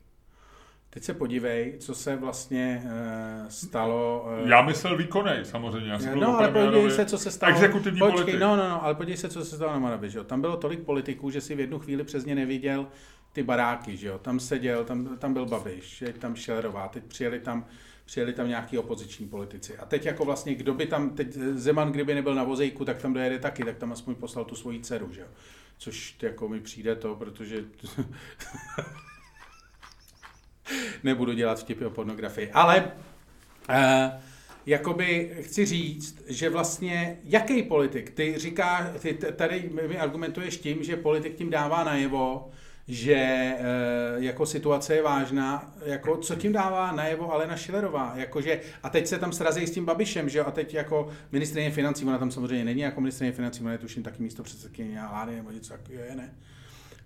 Speaker 2: Teď se podívej, co se vlastně uh, stalo.
Speaker 1: Uh, Já myslel výkonej, samozřejmě. Já
Speaker 2: no, ale podívej se, co se stalo.
Speaker 1: Exekutivní Počkej, politik.
Speaker 2: No, no, no, ale podívej se, co se stalo na Moravě, že jo. Tam bylo tolik politiků, že si v jednu chvíli přesně neviděl ty baráky, že jo. Tam seděl, tam, tam byl Babiš, tam Šelerová, teď přijeli tam přijeli tam nějaký opoziční politici. A teď jako vlastně, kdo by tam, teď Zeman, kdyby nebyl na vozejku, tak tam dojede taky, tak tam aspoň poslal tu svoji dceru, že jo. Což jako mi přijde to, protože nebudu dělat vtipy o pornografii. Ale uh, jakoby chci říct, že vlastně jaký politik, ty říká, ty tady mi argumentuješ tím, že politik tím dává najevo, že e, jako situace je vážná, jako co tím dává najevo Alena Šilerová, jakože, a teď se tam srazí s tím Babišem, že a teď jako ministrině financí, ona tam samozřejmě není jako ministrině financí, ona je tuším taky místo předsedkyně vlády nebo něco takového je, ne?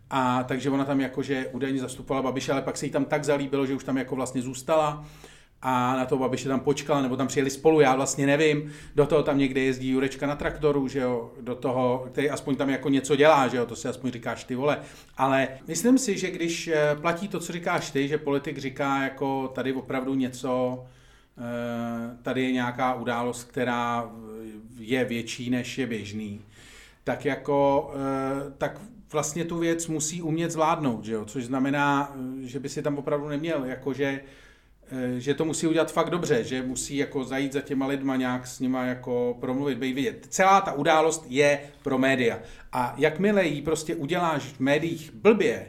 Speaker 2: A takže ona tam jakože údajně zastupovala Babiše, ale pak se jí tam tak zalíbilo, že už tam jako vlastně zůstala a na to Babiše tam počkala, nebo tam přijeli spolu, já vlastně nevím. Do toho tam někde jezdí Jurečka na traktoru, že jo, do toho, který aspoň tam jako něco dělá, že jo, to si aspoň říkáš ty vole. Ale myslím si, že když eh, platí to, co říkáš ty, že politik říká jako tady opravdu něco, eh, tady je nějaká událost, která je větší, než je běžný, tak jako, eh, tak vlastně tu věc musí umět zvládnout, že jo? což znamená, že by si tam opravdu neměl, jakože Eh, že to musí udělat fakt dobře, že musí jako zajít za těma lidma nějak s nima jako promluvit, být vidět. Celá ta událost je pro média. A jakmile ji prostě uděláš v médiích blbě,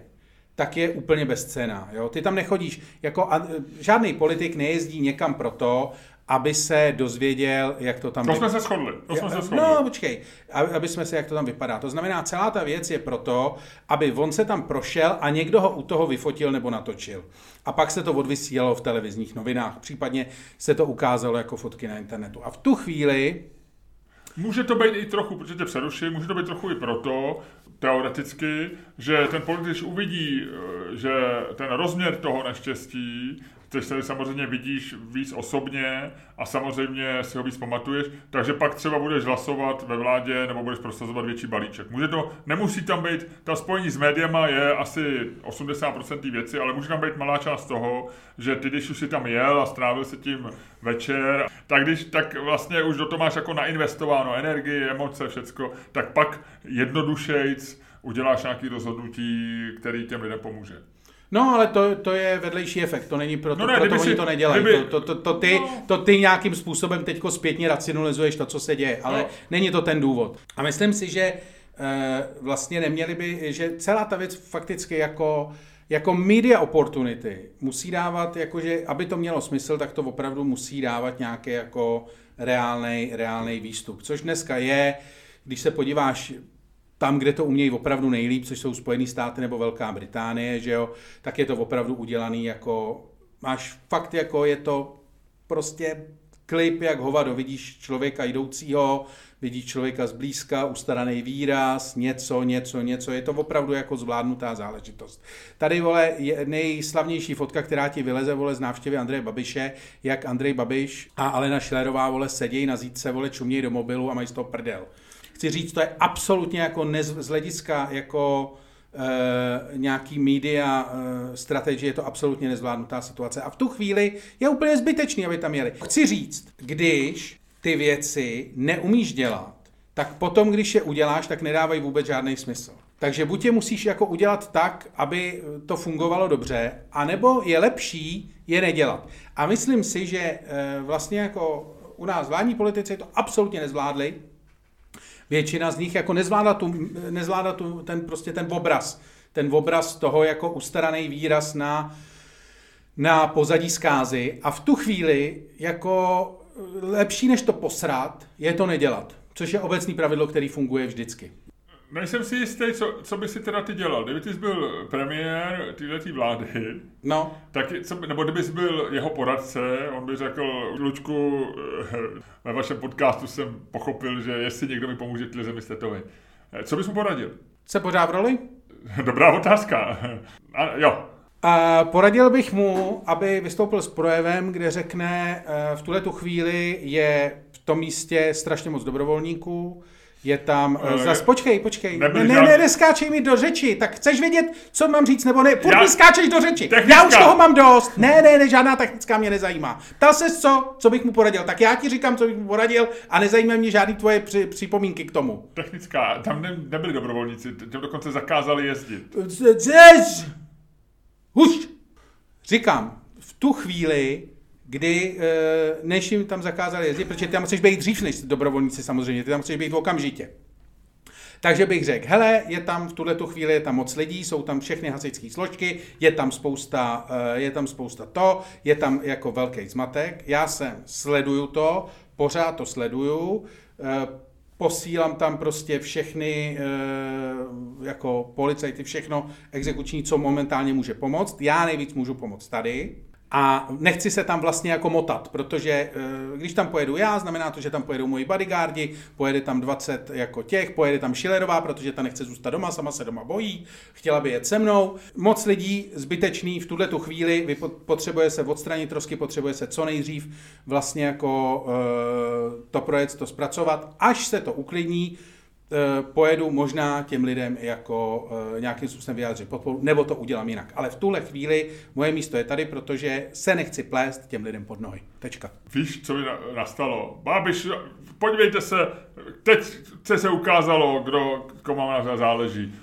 Speaker 2: tak je úplně bezcena. Jo? Ty tam nechodíš, jako a, žádný politik nejezdí někam proto, aby se dozvěděl, jak to tam...
Speaker 1: To jsme se shodli. To jsme se shodli.
Speaker 2: No, počkej, aby jsme se, jak to tam vypadá. To znamená, celá ta věc je proto, aby on se tam prošel a někdo ho u toho vyfotil nebo natočil. A pak se to odvysílalo v televizních novinách, případně se to ukázalo jako fotky na internetu. A v tu chvíli
Speaker 1: Může to být i trochu, protože tě přeruším, může to být trochu i proto, teoreticky, že ten politik uvidí, eh, že ten rozměr toho neštěstí což se samozřejmě vidíš víc osobně a samozřejmě si ho víc pamatuješ, takže pak třeba budeš hlasovat ve vládě nebo budeš prosazovat větší balíček. Může to, nemusí tam být, ta spojení s médiama je asi 80% té věci, ale může tam být malá část toho, že ty, když už si tam jel a strávil si tím večer, tak když tak vlastně už do toho máš jako nainvestováno energii, emoce, všecko, tak pak jednodušejc uděláš nějaký rozhodnutí, který těm lidem pomůže.
Speaker 2: No, ale to, to je vedlejší efekt, to není proto, no ne, proto oni si, to nedělají. Kdyby, to, to, to, ty, no. to ty nějakým způsobem teďko zpětně racionalizuješ to, co se děje, ale no. není to ten důvod. A myslím si, že e, vlastně neměli by, že celá ta věc fakticky jako jako media opportunity musí dávat, jakože, aby to mělo smysl, tak to opravdu musí dávat nějaký jako reálný, reálný výstup. Což dneska je, když se podíváš tam, kde to umějí opravdu nejlíp, což jsou Spojené státy nebo Velká Británie, že jo, tak je to opravdu udělaný jako, máš fakt jako je to prostě klip jak hovado, vidíš člověka jdoucího, vidíš člověka zblízka, ustaraný výraz, něco, něco, něco, je to opravdu jako zvládnutá záležitost. Tady, vole, je nejslavnější fotka, která ti vyleze, vole, z návštěvy Andreje Babiše, jak Andrej Babiš a Alena Šlerová, vole, sedějí na zítce, vole, čumějí do mobilu a mají z toho prdel chci říct, to je absolutně jako nez, z hlediska jako e, nějaký media e, strategie, je to absolutně nezvládnutá situace. A v tu chvíli je úplně zbytečný, aby tam jeli. Chci říct, když ty věci neumíš dělat, tak potom, když je uděláš, tak nedávají vůbec žádný smysl. Takže buď je musíš jako udělat tak, aby to fungovalo dobře, anebo je lepší je nedělat. A myslím si, že e, vlastně jako u nás vládní politici to absolutně nezvládli, většina z nich jako nezvládá, tu, nezvládá tu, ten, prostě ten obraz. Ten obraz toho jako ustaraný výraz na, na pozadí zkázy a v tu chvíli jako lepší než to posrat je to nedělat. Což je obecný pravidlo, který funguje vždycky.
Speaker 1: Nejsem si jistý, co, co by si teda ty dělal. Kdyby ty jsi byl premiér této vlády,
Speaker 2: no.
Speaker 1: tak, co, nebo kdyby jsi byl jeho poradce, on by řekl, Lučku, eh, ve vašem podcastu jsem pochopil, že jestli někdo mi pomůže tyhle zemi stetovi. Eh, co bys mu poradil?
Speaker 2: Se pořád v roli?
Speaker 1: Dobrá otázka. A, jo.
Speaker 2: A poradil bych mu, aby vystoupil s projevem, kde řekne, eh, v tuhle tu chvíli je v tom místě strašně moc dobrovolníků, je tam, uh, zas, počkej, počkej, ne, ne, ne, neskáčej mi do řeči, tak chceš vědět, co mám říct, nebo ne, furt
Speaker 1: Já-
Speaker 2: mi skáčeš do řeči,
Speaker 1: Technická.
Speaker 2: já už toho mám dost, ne, ne, ne, žádná technická mě nezajímá. Ptal se co, co bych mu poradil, tak já ti říkám, co bych mu poradil a nezajímají mě žádný tvoje při, připomínky k tomu.
Speaker 1: Technická, tam ne, nebyli dobrovolníci, těm dokonce zakázali jezdit.
Speaker 2: Huš! Říkám, v tu chvíli, kdy, eh, než jim tam zakázali jezdit, protože ty tam musíš být dřív než dobrovolníci samozřejmě, ty tam musíš být okamžitě. Takže bych řekl, hele, je tam v tuhle tu chvíli je tam moc lidí, jsou tam všechny hasičské složky, je tam spousta, eh, je tam spousta to, je tam jako velký zmatek. Já jsem sleduju to, pořád to sleduju, eh, posílám tam prostě všechny jako policajty, všechno exekuční, co momentálně může pomoct. Já nejvíc můžu pomoct tady. A nechci se tam vlastně jako motat, protože eh, když tam pojedu já, znamená to, že tam pojedou moji bodyguardi, pojede tam 20 jako těch, pojede tam Schillerová, protože ta nechce zůstat doma, sama se doma bojí, chtěla by jet se mnou. Moc lidí zbytečný v tuhle tu chvíli, vy pot- potřebuje se odstranit trosky, potřebuje se co nejdřív vlastně jako eh, to projet, to zpracovat, až se to uklidní, pojedu možná těm lidem jako eh, nějakým způsobem vyjádřit podporu, nebo to udělám jinak. Ale v tuhle chvíli moje místo je tady, protože se nechci plést těm lidem pod nohy. Tečka.
Speaker 1: Víš, co mi na- nastalo? Bábiš, podívejte se, teď se se ukázalo, kdo komu na záleží.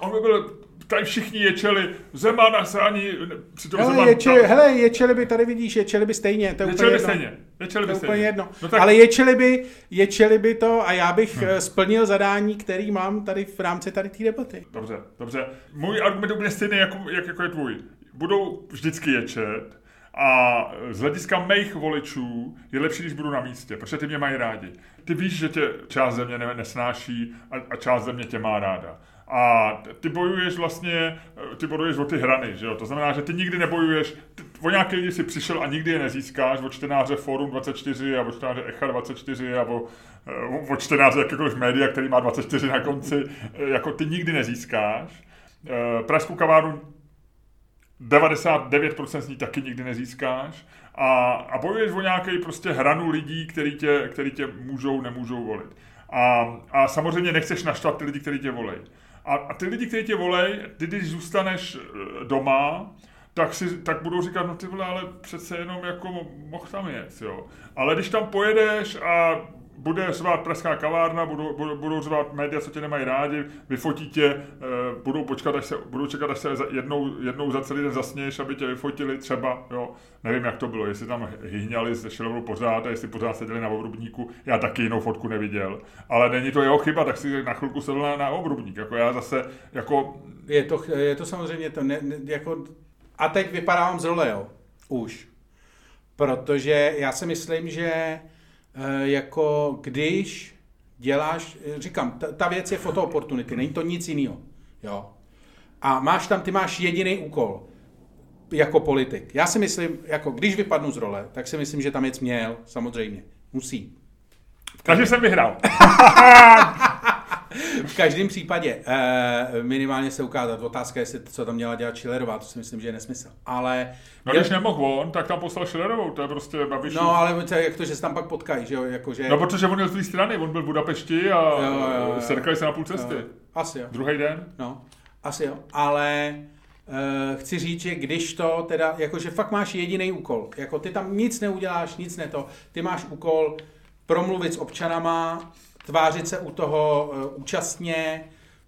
Speaker 1: On by byl, tady všichni ječeli, Zemana se ani, přitom
Speaker 2: Hele,
Speaker 1: Zeman,
Speaker 2: ječeli, hele, ječeli by, tady vidíš, ječeli by stejně, to je úplně
Speaker 1: ječeli by
Speaker 2: jedno.
Speaker 1: stejně. Ječeli
Speaker 2: To
Speaker 1: by stejně.
Speaker 2: úplně jedno.
Speaker 1: No tak,
Speaker 2: Ale ječeli by, ječeli by to a já bych hmm. splnil zadání, který mám tady v rámci tady té debaty.
Speaker 1: Dobře, dobře. Můj argument je úplně stejný, jako, jak, jako je tvůj. Budou vždycky ječet a z hlediska mých voličů je lepší, když budu na místě, protože ty mě mají rádi. Ty víš, že tě část země ne- nesnáší a, a část země tě má ráda. A ty bojuješ vlastně, ty bojuješ o ty hrany, že jo? To znamená, že ty nikdy nebojuješ, ty, o nějaké lidi si přišel a nikdy je nezískáš, o čtenáře Forum 24 a o čtenáře Echa 24 a o, o čtenáře jakékoliv média, který má 24 na konci, jako ty nikdy nezískáš. Eh, Pražskou kavárnu 99% z ní taky nikdy nezískáš a, a bojuješ o nějaký prostě hranu lidí, který tě, který tě můžou, nemůžou volit. A, a samozřejmě nechceš naštvat ty lidi, kteří tě volej. A, a ty lidi, kteří tě volej, ty když zůstaneš eh, doma, tak, si, tak budou říkat, no ty vole, ale přece jenom jako mohl tam jet, jo. Ale když tam pojedeš a bude řvát pražská kavárna, budou, budou, budou řvát média, co tě nemají rádi, vyfotí tě, eh, budou, počkat, až se, budou čekat, až se jednou, jednou za celý den zasněješ, aby tě vyfotili třeba, jo, nevím, jak to bylo, jestli tam hyhňali se Šilovou pořád a jestli pořád seděli na obrubníku, já taky jinou fotku neviděl, ale není to jeho chyba, tak si na chvilku sedl na, na obrubník, jako já zase, jako,
Speaker 2: Je to, je to samozřejmě to, ne, ne, jako, a teď vypadávám z role, jo, už. Protože já si myslím, že jako když děláš, eh, říkám, ta, ta věc je photo opportunity, není to nic jiného, jo. A máš tam, ty máš jediný úkol, jako politik. Já si myslím, jako když vypadnu z role, tak si myslím, že tam jec měl, samozřejmě, musí.
Speaker 1: takže jsem vyhrál.
Speaker 2: V každém případě eh, minimálně se ukázat. Otázka je, jestli co tam měla dělat Schillerová, to si myslím, že je nesmysl. Ale,
Speaker 1: No když nemohl on, tak tam poslal Schillerovou, to je prostě Babiš.
Speaker 2: no, ale to, je jak to, že se tam pak potkají, že jo, jakože...
Speaker 1: No, protože on jel z té strany, on byl v Budapešti a
Speaker 2: Jo, jo, jo.
Speaker 1: serkali se na půl cesty.
Speaker 2: Jo, asi jo,
Speaker 1: Druhý den?
Speaker 2: no, asi jo, ale uh, chci říct, že když to teda, jakože fakt máš jediný úkol, jako ty tam nic neuděláš, nic ne to, ty máš úkol promluvit s občanama, tvářit se u toho uh, účastně,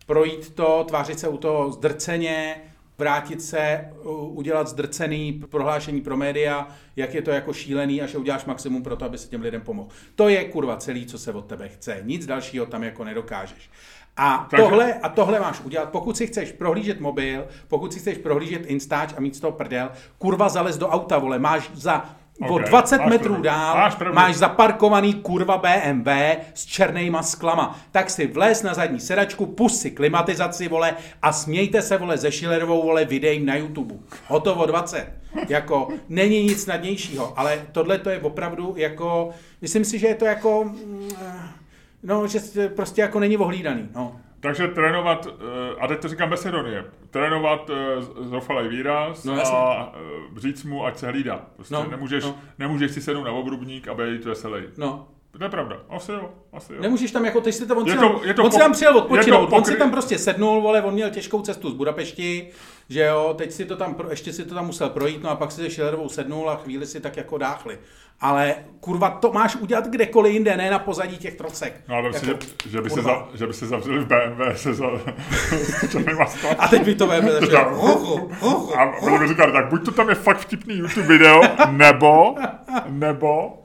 Speaker 2: projít to, tvářit se u toho zdrceně, vrátit se, uh, udělat zdrcený prohlášení pro média, jak je to jako šílený a že uděláš maximum pro to, aby se těm lidem pomohl. To je kurva celý, co se od tebe chce. Nic dalšího tam jako nedokážeš. A
Speaker 1: Takže-
Speaker 2: tohle, a tohle máš udělat. Pokud si chceš prohlížet mobil, pokud si chceš prohlížet Instač a mít z toho prdel, kurva zalez do auta, vole, máš za o
Speaker 1: Ok,
Speaker 2: 20
Speaker 1: máš
Speaker 2: metrů
Speaker 1: pravdu.
Speaker 2: dál,
Speaker 1: Máš pravdu.
Speaker 2: máš zaparkovaný kurva BMW s černýma sklama. Tak si vlez na zadní sedačku, pust si klimatizaci, vole, a smějte se, vole, ze Schillerovou, vole, videím na YouTube. Hotovo 20. Jako, není nic snadnějšího, ale tohle to je opravdu jako, myslím si, že je to jako, mm, eh, no, že prostě jako není ohlídaný, no.
Speaker 1: Takže trénovat, eh, a teď to říkám bez ironie, trénovat eh, zoufalý výraz
Speaker 2: No,
Speaker 1: a eh, říct mu, ať se hlídá. Prostě
Speaker 2: No,
Speaker 1: nemůžeš,
Speaker 2: no.
Speaker 1: nemůžeš si sednout na obrubník a být veselý.
Speaker 2: No,
Speaker 1: To je pravda. Asi jo, asi jo.
Speaker 2: Nemůžeš tam jako, ty si to, on,
Speaker 1: Je
Speaker 2: si,
Speaker 1: to-
Speaker 2: tam,
Speaker 1: je to
Speaker 2: on si
Speaker 1: pok-
Speaker 2: tam přijel
Speaker 1: je
Speaker 2: odpočinout,
Speaker 1: to
Speaker 2: on si
Speaker 1: pokry-
Speaker 2: tam prostě sednul, vole, on měl těžkou cestu z Budapešti, že jo, teď si to tam, ještě si to tam musel projít, no a pak si se Schillerovou sednul a chvíli si tak jako dáchli. Ale kurva, to máš udělat kdekoliv jinde, ne na pozadí těch trocek.
Speaker 1: No ale si,
Speaker 2: Jako,
Speaker 1: že, že, by se za, že by se zavřeli v BMW se za.
Speaker 2: A teď by to veme, že
Speaker 1: A byli by říkat, tak buď to tam je fakt vtipný YouTube video, nebo, nebo,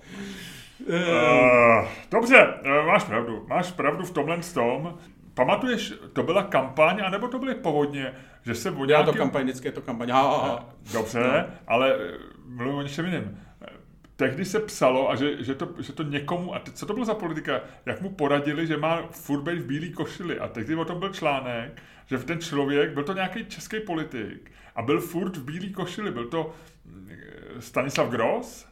Speaker 1: Uh, dobře, uh, máš pravdu. Máš pravdu v tomhle tom. Pamatuješ, to byla kampaň, anebo to byly povodně, že se o
Speaker 2: Já to kampaň, vždycky je to kampaň. Ha, ha, ha.
Speaker 1: Dobře, ale eh, mluvím o něčem jiném. Eh, Tehdy se psalo, a že, že, to, že to někomu, a teď, co to bylo za politika, jak mu poradili, že má furt být v bílé košili. A tehdy o tom byl článek, že ten člověk, byl to nějaký český politik, a byl furt v bílé košili. Byl to Stanislav Gross,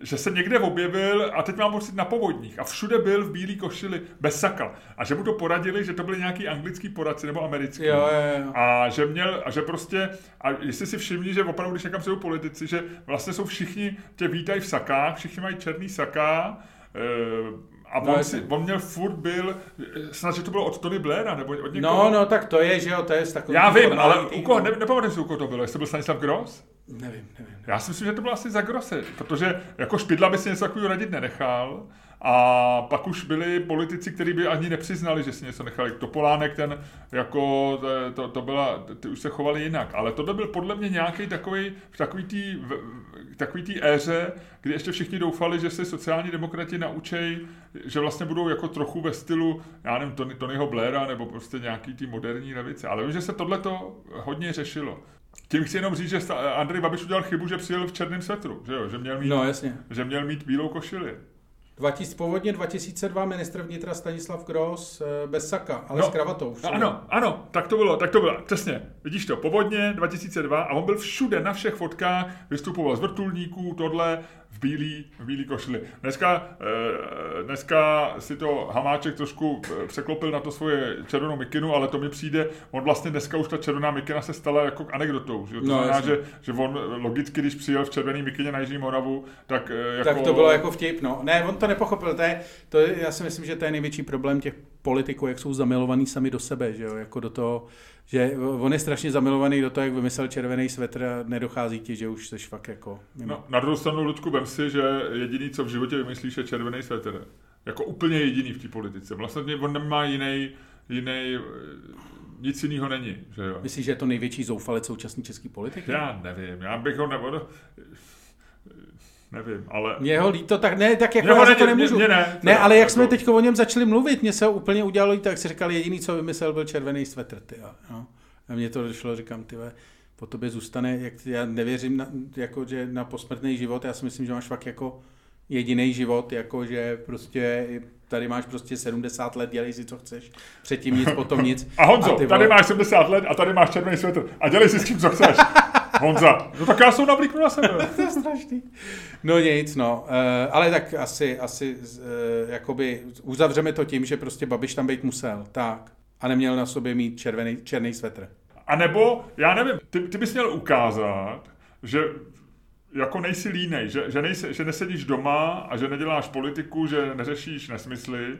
Speaker 1: že se někde objevil a teď mám pocit na povodních a všude byl v bílé košili bez saka. A že mu to poradili, že to byli nějaký anglický poradci nebo americký.
Speaker 2: Jo, jo, jo.
Speaker 1: A že měl, a že prostě, a jestli si všimli, že opravdu, když někam jsou politici, že vlastně jsou všichni, tě vítají v sakách, všichni mají černý saká, eh, a
Speaker 2: No,
Speaker 1: on, si, on měl furt byl, eh, snad, že to bylo od Tony Blaira, nebo od někoho.
Speaker 2: No, no, tak to je, že jo, to je z takový...
Speaker 1: Já vím, ale u koho, ne, nepamatuji si, u koho to bylo, jestli to byl Stanislav Gross?
Speaker 2: Nevím, nevím.
Speaker 1: Já si myslím, že to bylo asi za Grosse, protože jako Špidla by si něco takového radit nenechal. A pak už byli politici, kteří by ani nepřiznali, že si něco nechali. Topolánek ten, jako, to, to, byla, ty už se chovali jinak. Ale to byl podle mě nějaký takový, v takový tý, v, takový tý éře, kdy ještě všichni doufali, že se sociální demokrati naučej, že vlastně budou jako trochu ve stylu, já nevím, Tony, Tonyho Blaira, nebo prostě nějaký tý moderní levice. Ale vím, že se tohle to hodně řešilo. Tím chci jenom říct, že Andrej Babiš udělal chybu, že přijel v černém svetru, že jo, že měl mít,
Speaker 2: No, jasně.
Speaker 1: že měl mít bílou košili.
Speaker 2: 2000, původně 2002 ministr vnitra Stanislav Gross eh, bez saka, ale
Speaker 1: No,
Speaker 2: s kravatou.
Speaker 1: No,
Speaker 2: všude.
Speaker 1: ano, ano, tak to bylo, tak to bylo, přesně. Vidíš to, povodně 2002 a on byl všude na všech fotkách, vystupoval z vrtulníků, tohle, v bílý, v bílý košili. Dneska, eh, dneska si to Hamáček trošku eh, překlopil na to svoje červenou mikinu, ale to mi přijde, on vlastně dneska už ta červená mikina se stala jako anekdotou. Že? To
Speaker 2: No,
Speaker 1: znamená, že, že on logicky, když přijel v červený mikině na Jižní Moravu, tak eh, jako...
Speaker 2: Tak to bylo jako vtip, no. Ne, on to nepochopil, to je, to je, já si myslím, že to je největší problém těch politiků, jak jsou zamilovaní sami do sebe, že jo, jako do toho, že on je strašně zamilovaný do toho, jak vymyslel červený svetr a nedochází ti, že už jsi fakt jako mimo.
Speaker 1: No, na druhou stranu, Ludku, vem si, že jediný, co v životě vymyslíš, je červený svetr. Jako úplně jediný v té politice. Vlastně on nemá jiný, jiný, nic jiného není, že jo.
Speaker 2: Myslíš, že je to největší zoufalec současný český politik?
Speaker 1: Já nevím, já bych ho nebo... Nevím, ale...
Speaker 2: Mě ho líto, tak ne, tak jako já za to nemůžu.
Speaker 1: mě- mě ne,
Speaker 2: ne, ale jak
Speaker 1: jako-
Speaker 2: jsme teď o něm začali mluvit, mě se úplně udělalo líto, tak si říkal, jediný, co vymyslel, byl červený svetr, ty, no. A mně to došlo, říkám, ty po tobě zůstane, jak já nevěřím, na, jako, že na posmrtný život, já si myslím, že máš fakt jako jediný život, jako že prostě tady máš prostě 70 let, dělej si, co chceš, předtím nic, potom nic.
Speaker 1: A Honzo,
Speaker 2: ty
Speaker 1: tady máš 70 let a tady máš červený svetr. A dělej si s tím, co chceš. Honza, no tak já jsem navlíknu na sebe.
Speaker 2: to je strašný. No nic, no. Uh, ale tak asi, asi uh, jakoby uzavřeme to tím, že prostě Babiš tam být musel. Tak. A neměl na sobě mít červený, černý svetr.
Speaker 1: A nebo, já nevím, ty, ty bys měl ukázat, že jako nejsi línej, že, že, nejsi, že nesedíš doma a že neděláš politiku, že neřešíš nesmysly,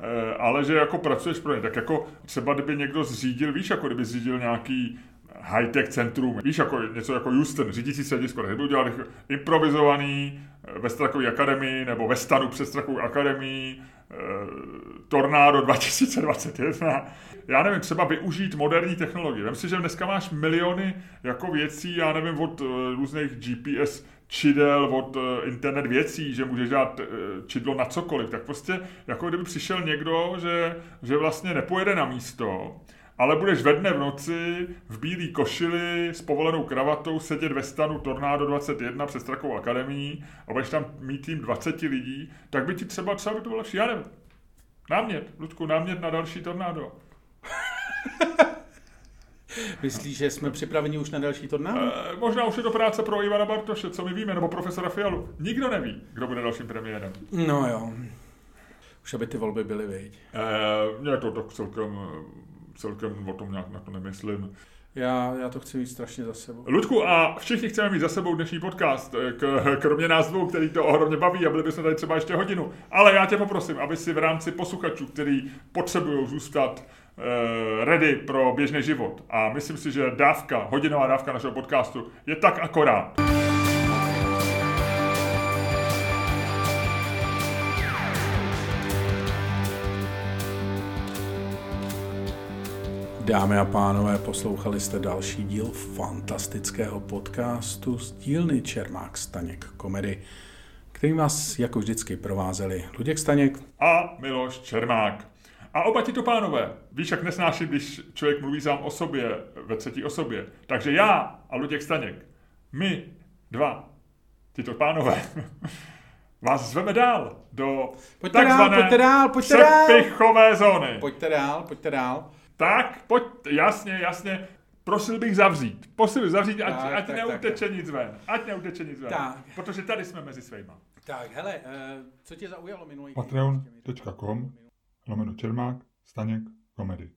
Speaker 1: eh, ale že jako pracuješ pro ně. Tak jako třeba kdyby někdo zřídil, víš, jako kdyby zřídil nějaký high-tech centrum, víš, jako něco jako Houston, řídící středisko, udělal jako improvizovaný eh, ve Strakové akademii nebo ve stanu před Strakovou akademií, eh, Tornado 2021. Já nevím, třeba využít moderní technologie. Vem si, že dneska máš miliony jako věcí, já nevím, od eh, různých GPS čidel, od eh, internet věcí, že můžeš dát eh, čidlo na cokoliv. Tak prostě, jako kdyby přišel někdo, že, že vlastně nepojede na místo, ale budeš ve dne v noci v bílé košili s povolenou kravatou sedět ve stanu Tornado 21 před Strakovou akademií a budeš tam mít tým 20 lidí, tak by ti třeba, třeba by to bylo lepší. Já nevím. Námět, Ludku, námět na další tornádo.
Speaker 2: Myslíš, že jsme připraveni už na další tornádo?
Speaker 1: E, možná už je to práce pro Ivana Bartoše, co my víme, nebo profesora Fialu. Nikdo neví, kdo bude dalším premiérem.
Speaker 2: No jo. Už aby ty volby byly, viď.
Speaker 1: E, mě to tak celkem, celkem o tom nějak na to nemyslím.
Speaker 2: Já, já to chci mít strašně za sebou.
Speaker 1: Ludku, a všichni chceme mít za sebou dnešní podcast, eh, k, kromě nás dvou, který to ohromně baví a byli bychom tady třeba ještě hodinu. Ale já tě poprosím, aby si v rámci posluchačů, který potřebují zůstat uh, ready pro běžný život. A myslím si, že dávka, hodinová dávka našeho podcastu je tak akorát.
Speaker 2: Dámy a pánové, poslouchali jste další díl fantastického podcastu z dílny Čermák Staněk komedy, který vás jako vždycky provázeli Luděk Staněk
Speaker 1: a Miloš Čermák. A oba tito pánové, víš, jak nesnáším, když člověk mluví sám o sobě ve třetí osobě. Takže já a Luděk Staněk, my dva, tyto pánové, vás zveme dál do
Speaker 2: pojďte takzvané dál, pojďte dál, pojďte dál.
Speaker 1: zóny.
Speaker 2: Pojďte dál, pojďte dál.
Speaker 1: Tak, pojď, jasně, jasně. Prosil bych zavřít. Prosil zavřít, ať, tak, ať tak, neuteče tak. nic ven. Ať neuteče nic ven. Tak. Protože tady jsme mezi svýma.
Speaker 2: Tak, hele, uh, co tě zaujalo minulý
Speaker 1: Patreon.com lomeno Čermák, Staněk, komedy.